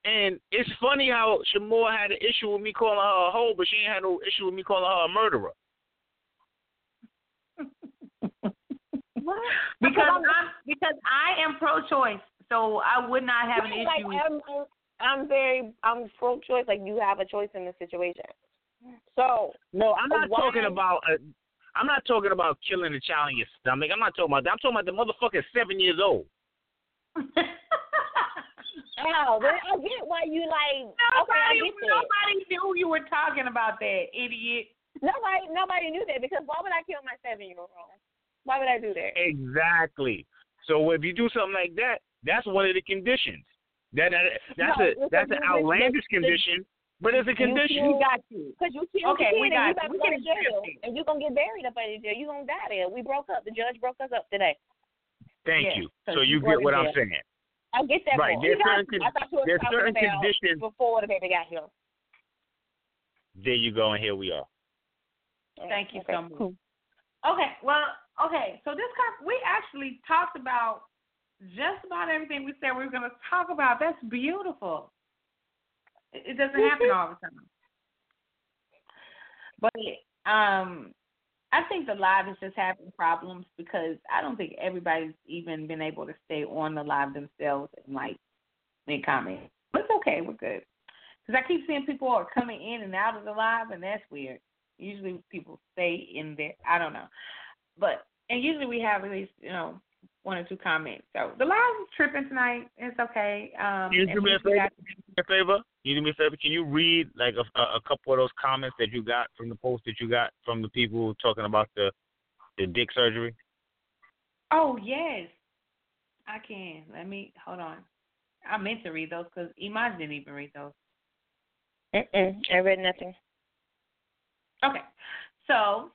And it's funny how Sh'Moore had an issue with me calling her a hoe, but she ain't had no issue with me calling her a murderer. what? Because I'm- I'm because I am pro-choice, so I would not have an Right, like, issue. I'm, I'm- I'm very I'm pro-choice. Like you have a choice in the situation. So No, I'm not Why? talking about. I'm not talking about killing a child in your stomach. I'm not talking about that. I'm talking about the motherfucker seven years old. Oh, but I get why you like. okay, nobody, get that. nobody knew you were talking about that, idiot. Nobody, nobody knew that because why would I kill my seven year old? Why would I do that? Exactly. So if you do something like that, that's one of the conditions. That, that that's No, a listen, that's an outlandish listen. condition, but it's a You condition. We got you. Because you killed Okay, the we kid and you got to go We to can jail, and you're gonna get buried up in jail. You're gonna die there. We broke up. The judge broke us up today. Thank Yes, you. so So you you get what I'm saying. I get that. Right, part. there's got certain you. con- I thought you were there's certain about conditions- before the baby got here. There you go, and here we are. Thank you Okay, so much. cool. Okay, well, okay. So this con- we actually talked about just about everything we said we were going to talk about. That's beautiful. It, doesn't happen all the time. But um, I think the live is just having problems because I don't think everybody's even been able to stay on the live themselves and like make comments. But it's okay. We're good. Because I keep seeing people are coming in and out of the live, and that's weird. Usually people stay in there. I don't know, but and usually we have at least you know one or two comments. So the live is tripping tonight. It's okay. Um, Can you do me a favor? got- a favor? Can you do me a favor? Can you read like a, a, a couple of those comments that you got from the post that you got from the people talking about the the dick surgery? Oh yes, I can. Let me hold on. I meant to read those because Iman didn't even read those. Mm-mm, I read nothing. Okay, so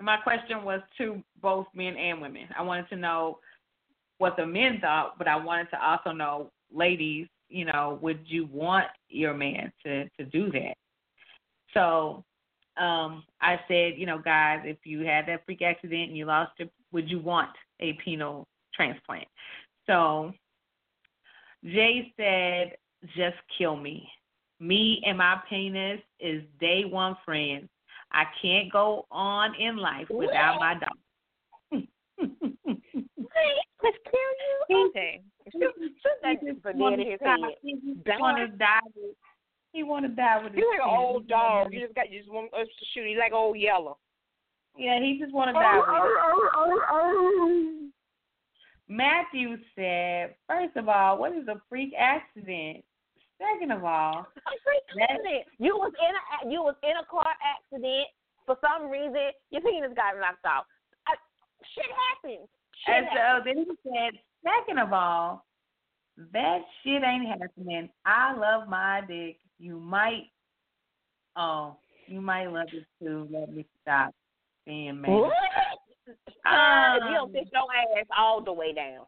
my question was to both men and women. I wanted to know what the men thought, but I wanted to also know, ladies, you know, would you want your man to to do that? So um, I said, you know, guys, if you had that freak accident and you lost it, would you want a penile transplant? So Jay said, just kill me. Me and my penis is day one friends. I can't go on in life without my dog. Let's kill you. Okay. Shoot, shoot that for dead in his head. He just Die. want to die with. He want to die with. He's his like an old dog. You just got you just want us to shoot. He's like old yellow. Yeah, he just want to oh, die oh, with. it. Oh, Matthew said, first of all, what is a freak accident? Second of all, I'm freak accident. You was in a you was in a car accident. For some reason, your penis got knocked out. I, shit happens. Shit and so then he said, second of all, that shit ain't happening. I love my dick. You might, oh, you might love it too. Let me stop being mad. What? Uh, you Um, don't sit your ass all the way down.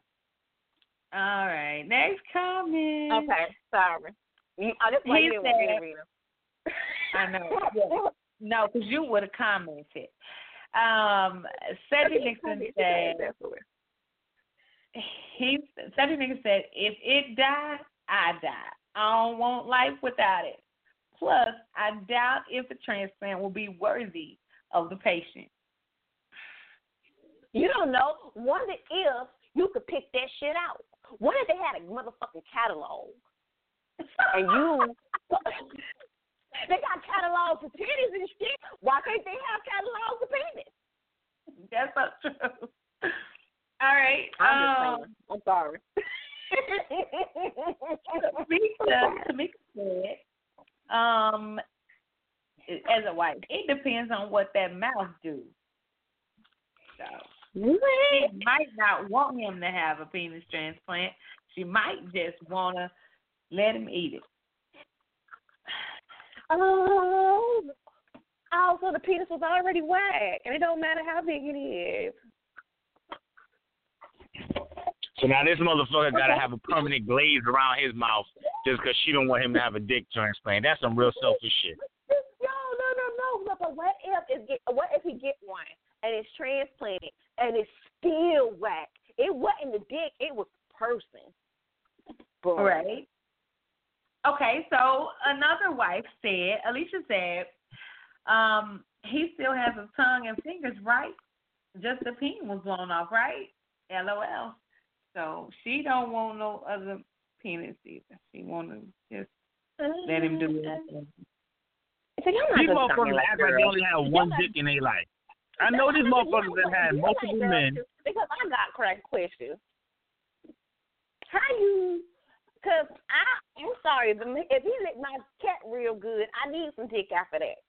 All right, next comment. Okay, sorry. You, oh, this He didn't want me to said- read 'em. I know. Yeah. No, because you would have commented. Um, Cedric Nixon said, he Cedric Nixon said, if it dies, I die. I don't want life without it. Plus, I doubt if a transplant will be worthy of the patient. You don't know. Wonder if you could pick that shit out. What if they had a motherfucking catalog? And you they got catalogs for titties and shit. Why can't they have catalogs for penis? That's not true. All right. I'm um. I'm sorry. Tamika, Tamika said, um, as a wife, it depends on what that mouth do. So What? she might not want him to have a penis transplant. She might just wanna let him eat it. Oh, oh, so the penis was already whack, and it don't matter how big it is. So now this motherfucker got to have a permanent glaze around his mouth just because she don't want him to have a dick transplant. That's some real selfish shit. No, no, no, no. no, But what if it get? What if he get one and it's transplanted and it's still whack? It wasn't the dick. It was the person. Boom. Right. Okay, so another wife said, Alicia said, um, he still has his tongue and fingers, right? Just the peen was blown off, right? LOL. So she don't want no other penis either. She want to just let him do it. It's like, I'm These not gonna motherfuckers act like they only have one dick in their life. I know these motherfuckers that had multiple men. Because I got crack questions. How you? Cause I, I'm sorry, but if he licked my cat real good, I need some dick after that.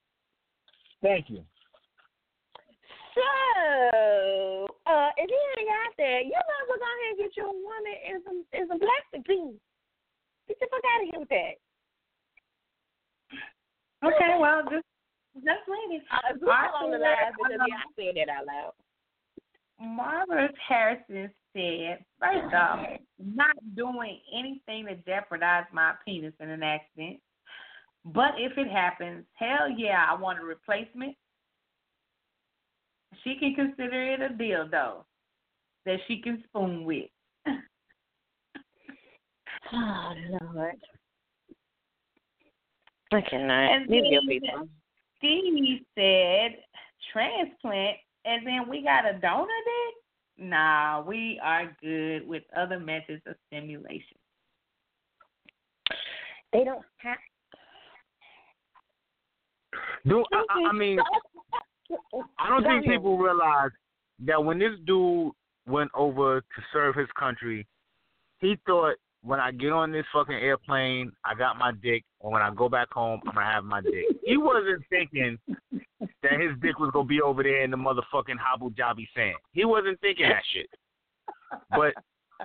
Thank you. So, uh, if you ain't got that, you might as well go ahead and get you a woman and some and some plastic penis. Get the fuck out of here with that. Okay, well, just just wait. Uh, put it on the live because yeah, I said that out loud. Margaret Harrison said, first off, not doing anything to jeopardize my penis in an accident. But if it happens, hell yeah, I want a replacement. She can consider it a dildo that she can spoon with. Oh Lord. I cannot. And These then- people. Steve said, transplant, and then we got a donor dick? Nah, we are good with other methods of stimulation. They don't have. Do I, I, I mean I don't think people realize that when this dude went over to serve his country, he thought when I get on this fucking airplane, I got my dick, and when I go back home, I'm gonna have my dick. He wasn't thinking that his dick was gonna be over there in the motherfucking Habu Jabi sand. He wasn't thinking that shit. But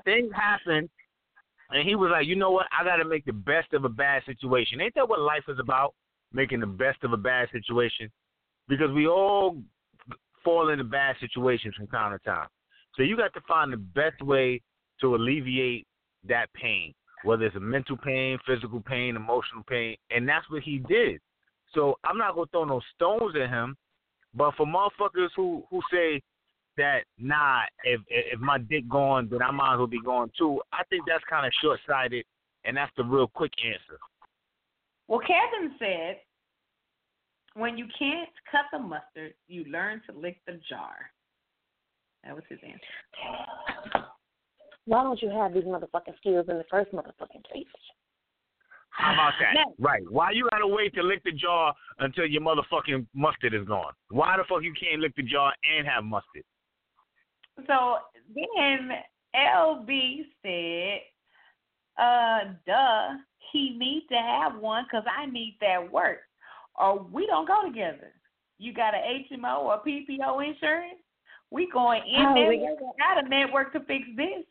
things happened, and he was like, you know what? I got to make the best of a bad situation. Ain't that what life is about? Making the best of a bad situation because we all fall into bad situations from time to time. So you got to find the best way to alleviate that pain, whether it's a mental pain, physical pain, emotional pain, and that's what he did. So I'm not gonna throw no stones at him, but for motherfuckers who who say that nah, if if my dick gone, then I might as well be gone too. I think that's kind of short sighted, and that's the real quick answer. Well, Kevin said, when you can't cut the mustard, you learn to lick the jar. That was his answer. Why don't you have these motherfucking skills in the first motherfucking place? How about that? Next. Right. Why you gotta wait to lick the jar until your motherfucking mustard is gone? Why the fuck you can't lick the jar and have mustard? So then LB said, uh, duh, he needs to have one because I need that work. Or we don't go together. You got an HMO or PPO insurance? We going in Oh, there we- got a network to fix this.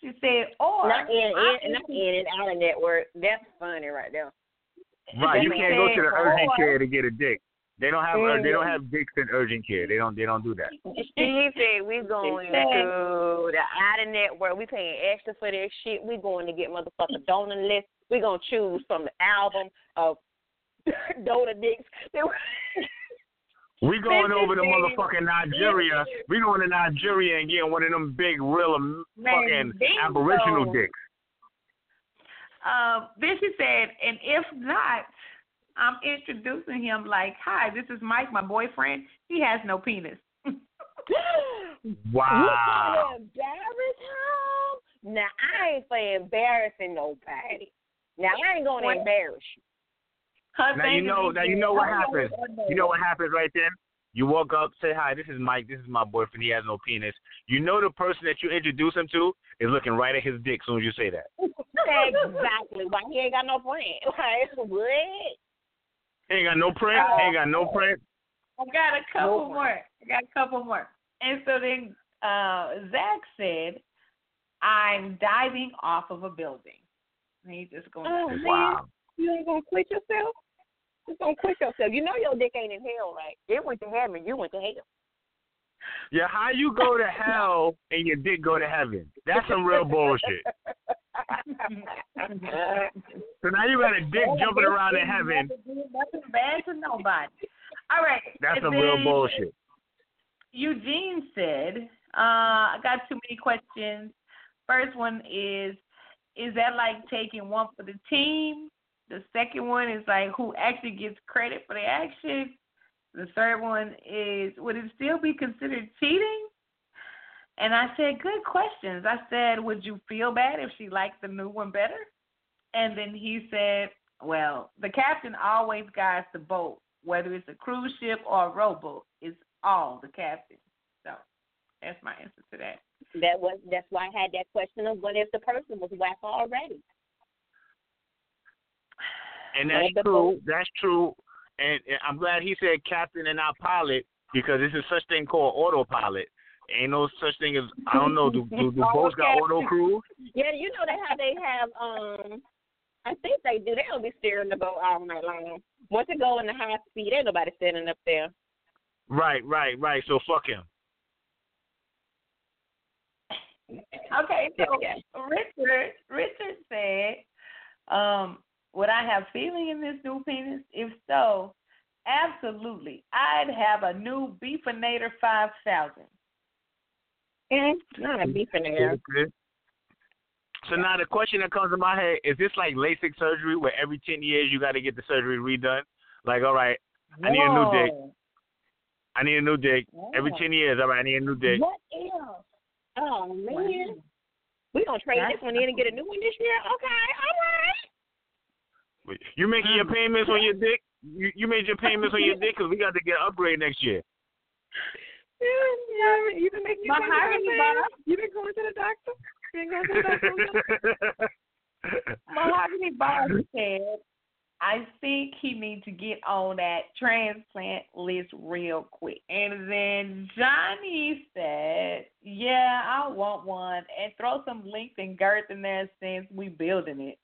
She said, or Not in, I'm in, not in and out of network. That's funny right there. Right. You can't go to the urgent care to get a dick. They don't have uh, they don't have dicks in urgent care. They don't they don't do that. She said we going said- to the out of network. We paying extra for that shit. We going to get motherfucking donor list. We gonna choose from the album of donor dicks. We going over to motherfucking Nigeria. We going to Nigeria and getting one of them big real fucking aboriginal dicks. Uh, then she said, and if not, I'm introducing him like, hi, this is Mike, my boyfriend. He has no penis. Wow. You trying to embarrass him? Now I ain't for embarrassing nobody. Now I ain't gonna embarrass you. Her Now you know. Now you know what "I happens. You know what happens right then. You walk up, say hi. This is Mike. This is my boyfriend. He has no penis. You know the person that you introduce him to is looking right at his dick. As soon as you say that, exactly. Why he ain't got no friend? Like what? he ain't got no print. He ain't got no print. I got a couple No. more. I got a couple more. And so then uh, Zach said, I'm diving off of a building. And he's just going, Oh, man. Wow. You ain't gonna quit yourself? You gonna quit yourself. You know your dick ain't in hell, right? It went to heaven, you went to hell. Yeah, how you go to hell and your dick go to heaven? That's some real bullshit. So now you got a dick jumping around in heaven. Nothing bad to nobody. All right. That's some real bullshit. Eugene said, uh, I got too many questions. First one is, is that like taking one for the team? The second one is like who actually gets credit for the action? The third one is, would it still be considered cheating? And I said, good questions. I said, would you feel bad if she liked the new one better? And then he said, well, the captain always guides the boat, whether it's a cruise ship or a rowboat. It's all the captain. So that's my answer to that. That was that's why I had that question of what if the person was whack already? And that's true. That's true. And, and I'm glad he said captain and not pilot because this is such thing called autopilot. Ain't no such thing as I don't know. Do do, do boats got auto cruise? Yeah, you know they how they have um I think they do. They don't be steering the boat all night long. Once it go in the high speed, ain't nobody standing up there. Right, right, right. So fuck him. Okay, so Richard Richard said, um, would I have feeling in this new penis? If so, absolutely. I'd have a new Beefinator five thousand. Mm, not a beef in there. So now the question that comes to my head is this like LASIK surgery where every ten years you got to get the surgery redone? Like, all right, I need a new dick. I need a new dick. Every ten years, all right, I need a new dick. What else? Oh man. We gonna trade That's- this one in and get a new one this year? Okay, all right. You making your payments on your dick? You you made your payments on your dick because we got to get an upgrade next year. Yeah, yeah, you been making your Mahogany payments, bar. man? You been going to the doctor? You been going to the doctor? Mahogany Bar said, I think he needs to get on that transplant list real quick. And then Johnny said, Yeah, I want one and throw some length and girth in there since we building it.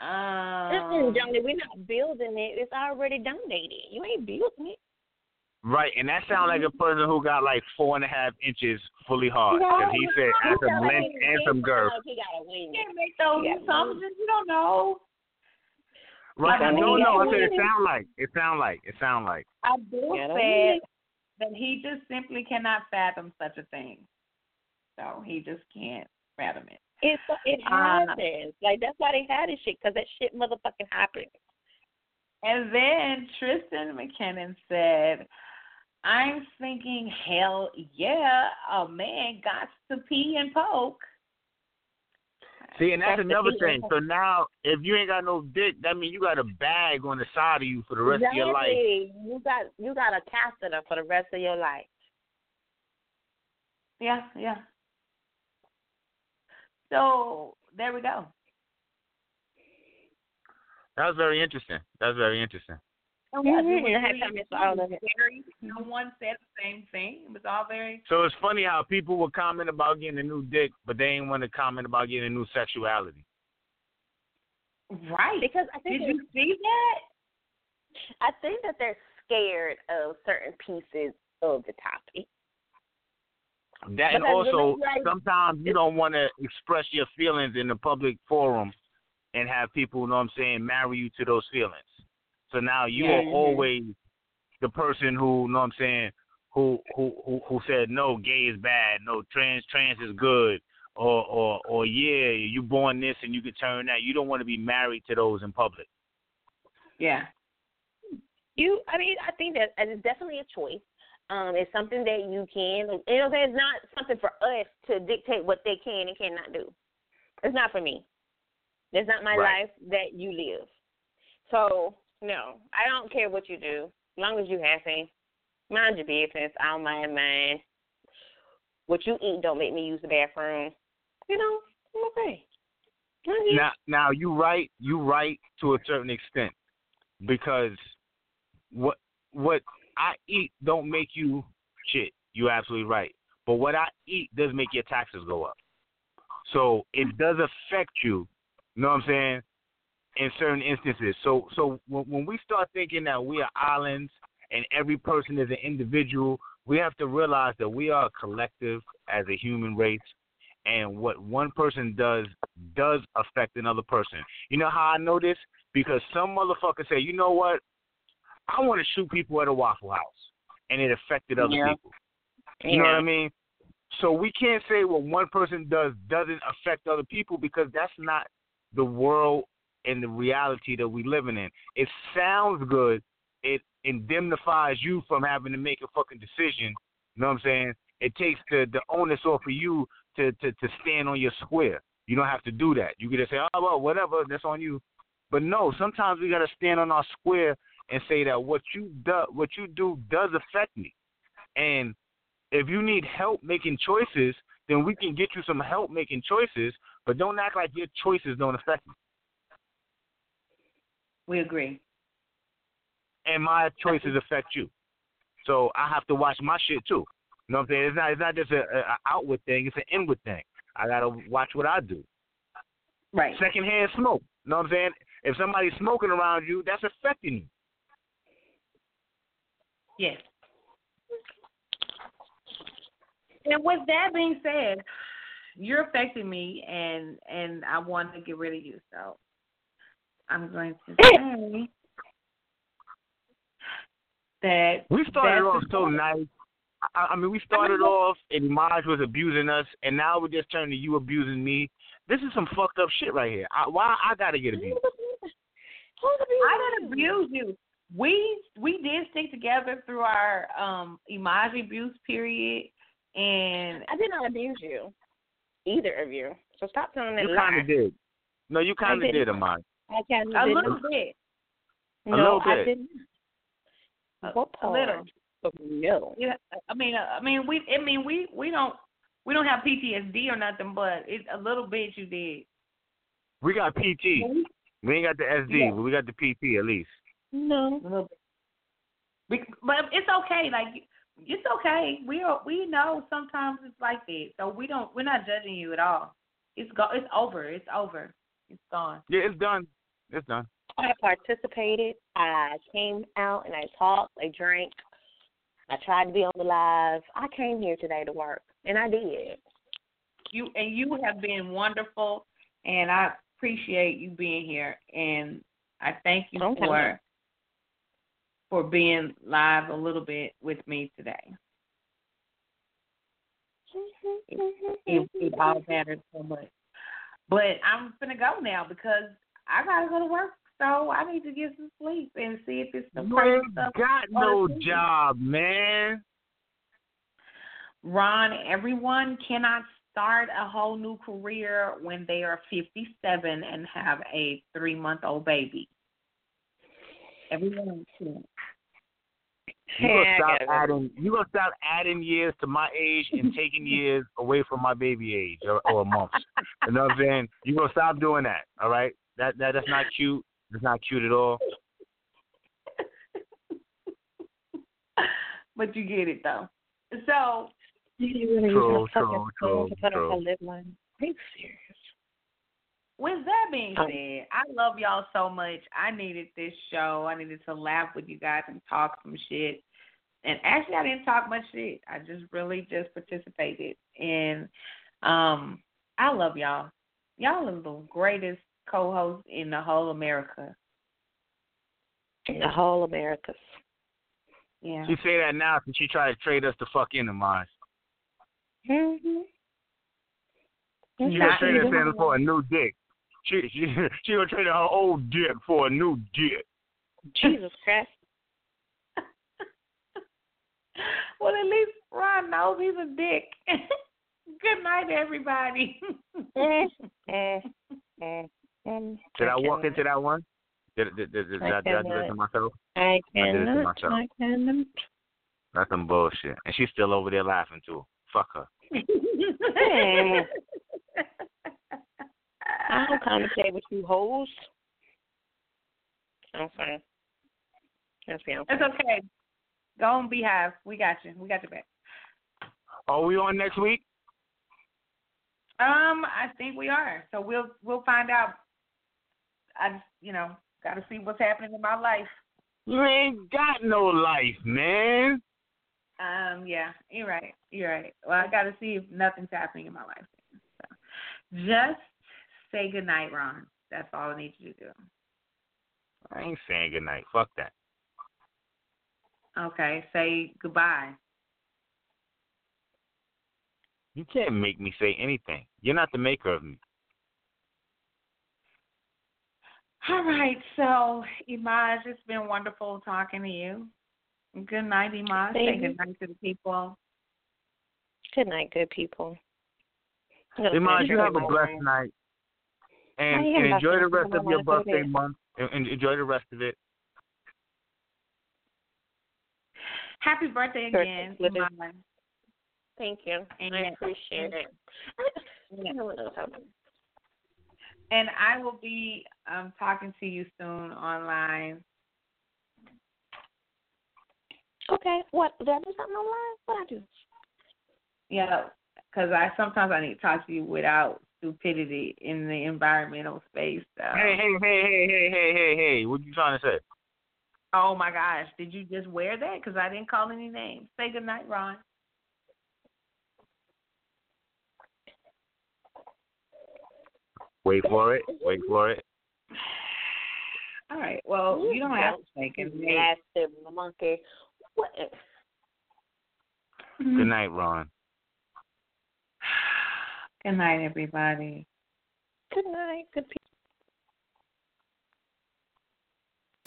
Um, Johnny, we're not building it. It's already donated. You ain't building it. right, and that sounds like a person who got like four and a half inches fully hard because he said add some length and some girth. He got a wing. you can't make those assumptions. You don't know. Right, I I don't know. I said it sound like it sound like it sound like. I don't said that he just simply cannot fathom such a thing. So he just can't fathom it. It's it Uh, happens. like that's why they had this shit because that shit motherfucking happened. And then Tristan McKinnon said, I'm thinking, hell yeah, a man got to pee and poke. See, and that's, That's another thing. So now, if you ain't got no dick, that means you got a bag on the side of you for the rest of your life. Exactly. You got you got a catheter for the rest of your life. Yeah, yeah. So there we go. That was very interesting. That was very interesting. And what- it I had comments for all of it. No one said the same thing. It was all very So it's funny how people will comment about getting a new dick, but they ain't want to comment about getting a new sexuality. right. Because I think Did you see that? I think that they're scared of certain pieces of the topic. That and also like- sometimes you don't want to express your feelings in the public forum and have people, you know what I'm saying, marry you to those feelings. So now you are Mhm. always the person who, you know what I'm saying, who who who who said no, gay is bad, no trans trans is good, or or or yeah, you born this and you can turn that. You don't want to be married to those in public. Yeah. You, I mean, I think that it's definitely a choice. Um, it's something that you can, you know, what I'm saying? it's not something for us to dictate what they can and cannot do. It's not for me. It's not my Right. life that you live. So no, I don't care what you do, as long as you happy. Mind your business. I don't mind mine. What you eat don't make me use the bathroom. You know, I'm okay. Now, now you right, you right to a certain extent, because what what I eat don't make you shit. You're absolutely right. But what I eat does make your taxes go up. So it does affect you. You know what I'm saying? In certain instances. So so when, when we start thinking that we are islands and every person is an individual, we have to realize that we are a collective as a human race and what one person does does affect another person. You know how I know this? Because some motherfucker say, you know what? I want to shoot people at a Waffle House, and it affected other Yeah. people. You know what I mean? So we can't say what one person does doesn't affect other people because that's not the world and the reality that we're living in. It sounds good. It indemnifies you from having to make a fucking decision. You know what I'm saying? It takes the the onus off of you to to to stand on your square. You don't have to do that. You can just say, oh well, whatever, that's on you. But no, sometimes we got to stand on our square and say that what you do what you do does affect me. And if you need help making choices, then we can get you some help making choices. But don't act like your choices don't affect me. We agree. and my choices affect you. So I have to watch my shit too. You know what I'm saying? It's not it's not just a, a outward thing; it's an inward thing. I gotta watch what I do. Right. Secondhand smoke. You know what I'm saying? If somebody's smoking around you, that's affecting you. Yes. And with that being said, you're affecting me, and and I want to get rid of you. So I'm going to say that We started off so nice. I, I mean, we started off and Maj was abusing us, and now we're just turning to you abusing me. This is some fucked up shit right here. I, why I gotta get abused? I didn't abuse you. We we did stick together through our um emoji abuse period, and I did not abuse you, either of you. So stop telling that You lie. kind of did. No, you kind I of didn't. did, Amon. I kind a of little bit, A No, little I bit. didn't. a, What a little. But no. Yeah, I mean, uh, I mean, we, I mean, we, we don't, we don't have PTSD or nothing, but it's a little bit you did. We got PT. We ain't got the SD, Yeah. but we got the PT at least. No. A. We, but it's okay. Like it's okay. We are, we know sometimes it's like that, so we don't. We're not judging you at all. It's go. It's over. It's over. It's gone. Yeah, it's done. It's done. I participated. I came out and I talked. I drank. I tried to be on the live. I came here today to work, and I did. You and you have been wonderful, and I appreciate you being here, and I thank you Okay. for for being live a little bit with me today. Mm-hmm, it, mm-hmm, it all mm-hmm. matters so much. But I'm gonna go now because I gotta go to work, so I need to get some sleep and see if it's some You crazy ain't stuff. got no job, man. Ron, everyone cannot start a whole new career when they are 57 and have a three month old baby. Everyone can. You gonna Yeah, stop adding. You gonna stop adding years to my age and taking years away from my baby age or, or months. You know what I'm saying? You gonna stop doing that? All right? That that that's not cute. That's not cute at all. but you get it though. So You really True, using true, true, to put true. on line. Are you serious? With that being Um, said, I love y'all so much. I needed this show. I needed to laugh with you guys and talk some shit. And actually, I didn't talk much shit. I just really just participated. And um, I love y'all. Y'all are the greatest co-hosts in the whole America. In the whole Americas. Yeah. She say that now since she tried to trade us the fuck into mine. Mm-hmm. She Not gonna us in for a new dick. She she she gonna trade her old dick for a new dick. Jesus Christ. well, at least Ron knows he's a dick. Good night, everybody. Did I walk into that one? Did did did, did, I did, I, did I do that to myself? I I did it to cannot. myself. I cannot. That's some bullshit. And she's still over there laughing too. Fuck her. I don't conversate with you hoes. I'm fine. That's me. I'm It's okay. Go on, Beehive. We got you. We got your back. Are we on next week? Um, I think we are. So we'll we'll find out. I just, you know, got to see what's happening in my life. You ain't got no life, man. Um, yeah, you're right. You're right. Well, I got to see if nothing's happening in my life. So just say good night, Ron. That's all I need you to do. I ain't saying good night. Fuck that. Okay, say goodbye. You can't make me say anything. You're not the maker of me. All right, so Imaj, it's been wonderful talking to you. Good night, Imaj. Say Thank you. good night to the people. Good night, good people. Imaj, you have a blessed night. And, and enjoy the rest of your I'm gonna go birthday there. month. And and enjoy the rest of it. Happy birthday Birthday, again, Living. Imaj. Thank you. And- I appreciate it. Yeah. No one knows how to- And I will be um, talking to you soon online. Okay. What? Did I do something online? What I do? Yeah, because I sometimes I need to talk to you without stupidity in the environmental space. So. Hey, hey, hey, hey, hey, hey, hey, hey. What you trying to say? Oh my gosh, did you just wear that? Because I didn't call any names. Say good night, Ron. Wait for it. Wait for it. All right. Well, you don't have to say good night. Nasty monkey. What? Good night, Ron. Good night, everybody. Good night, good people.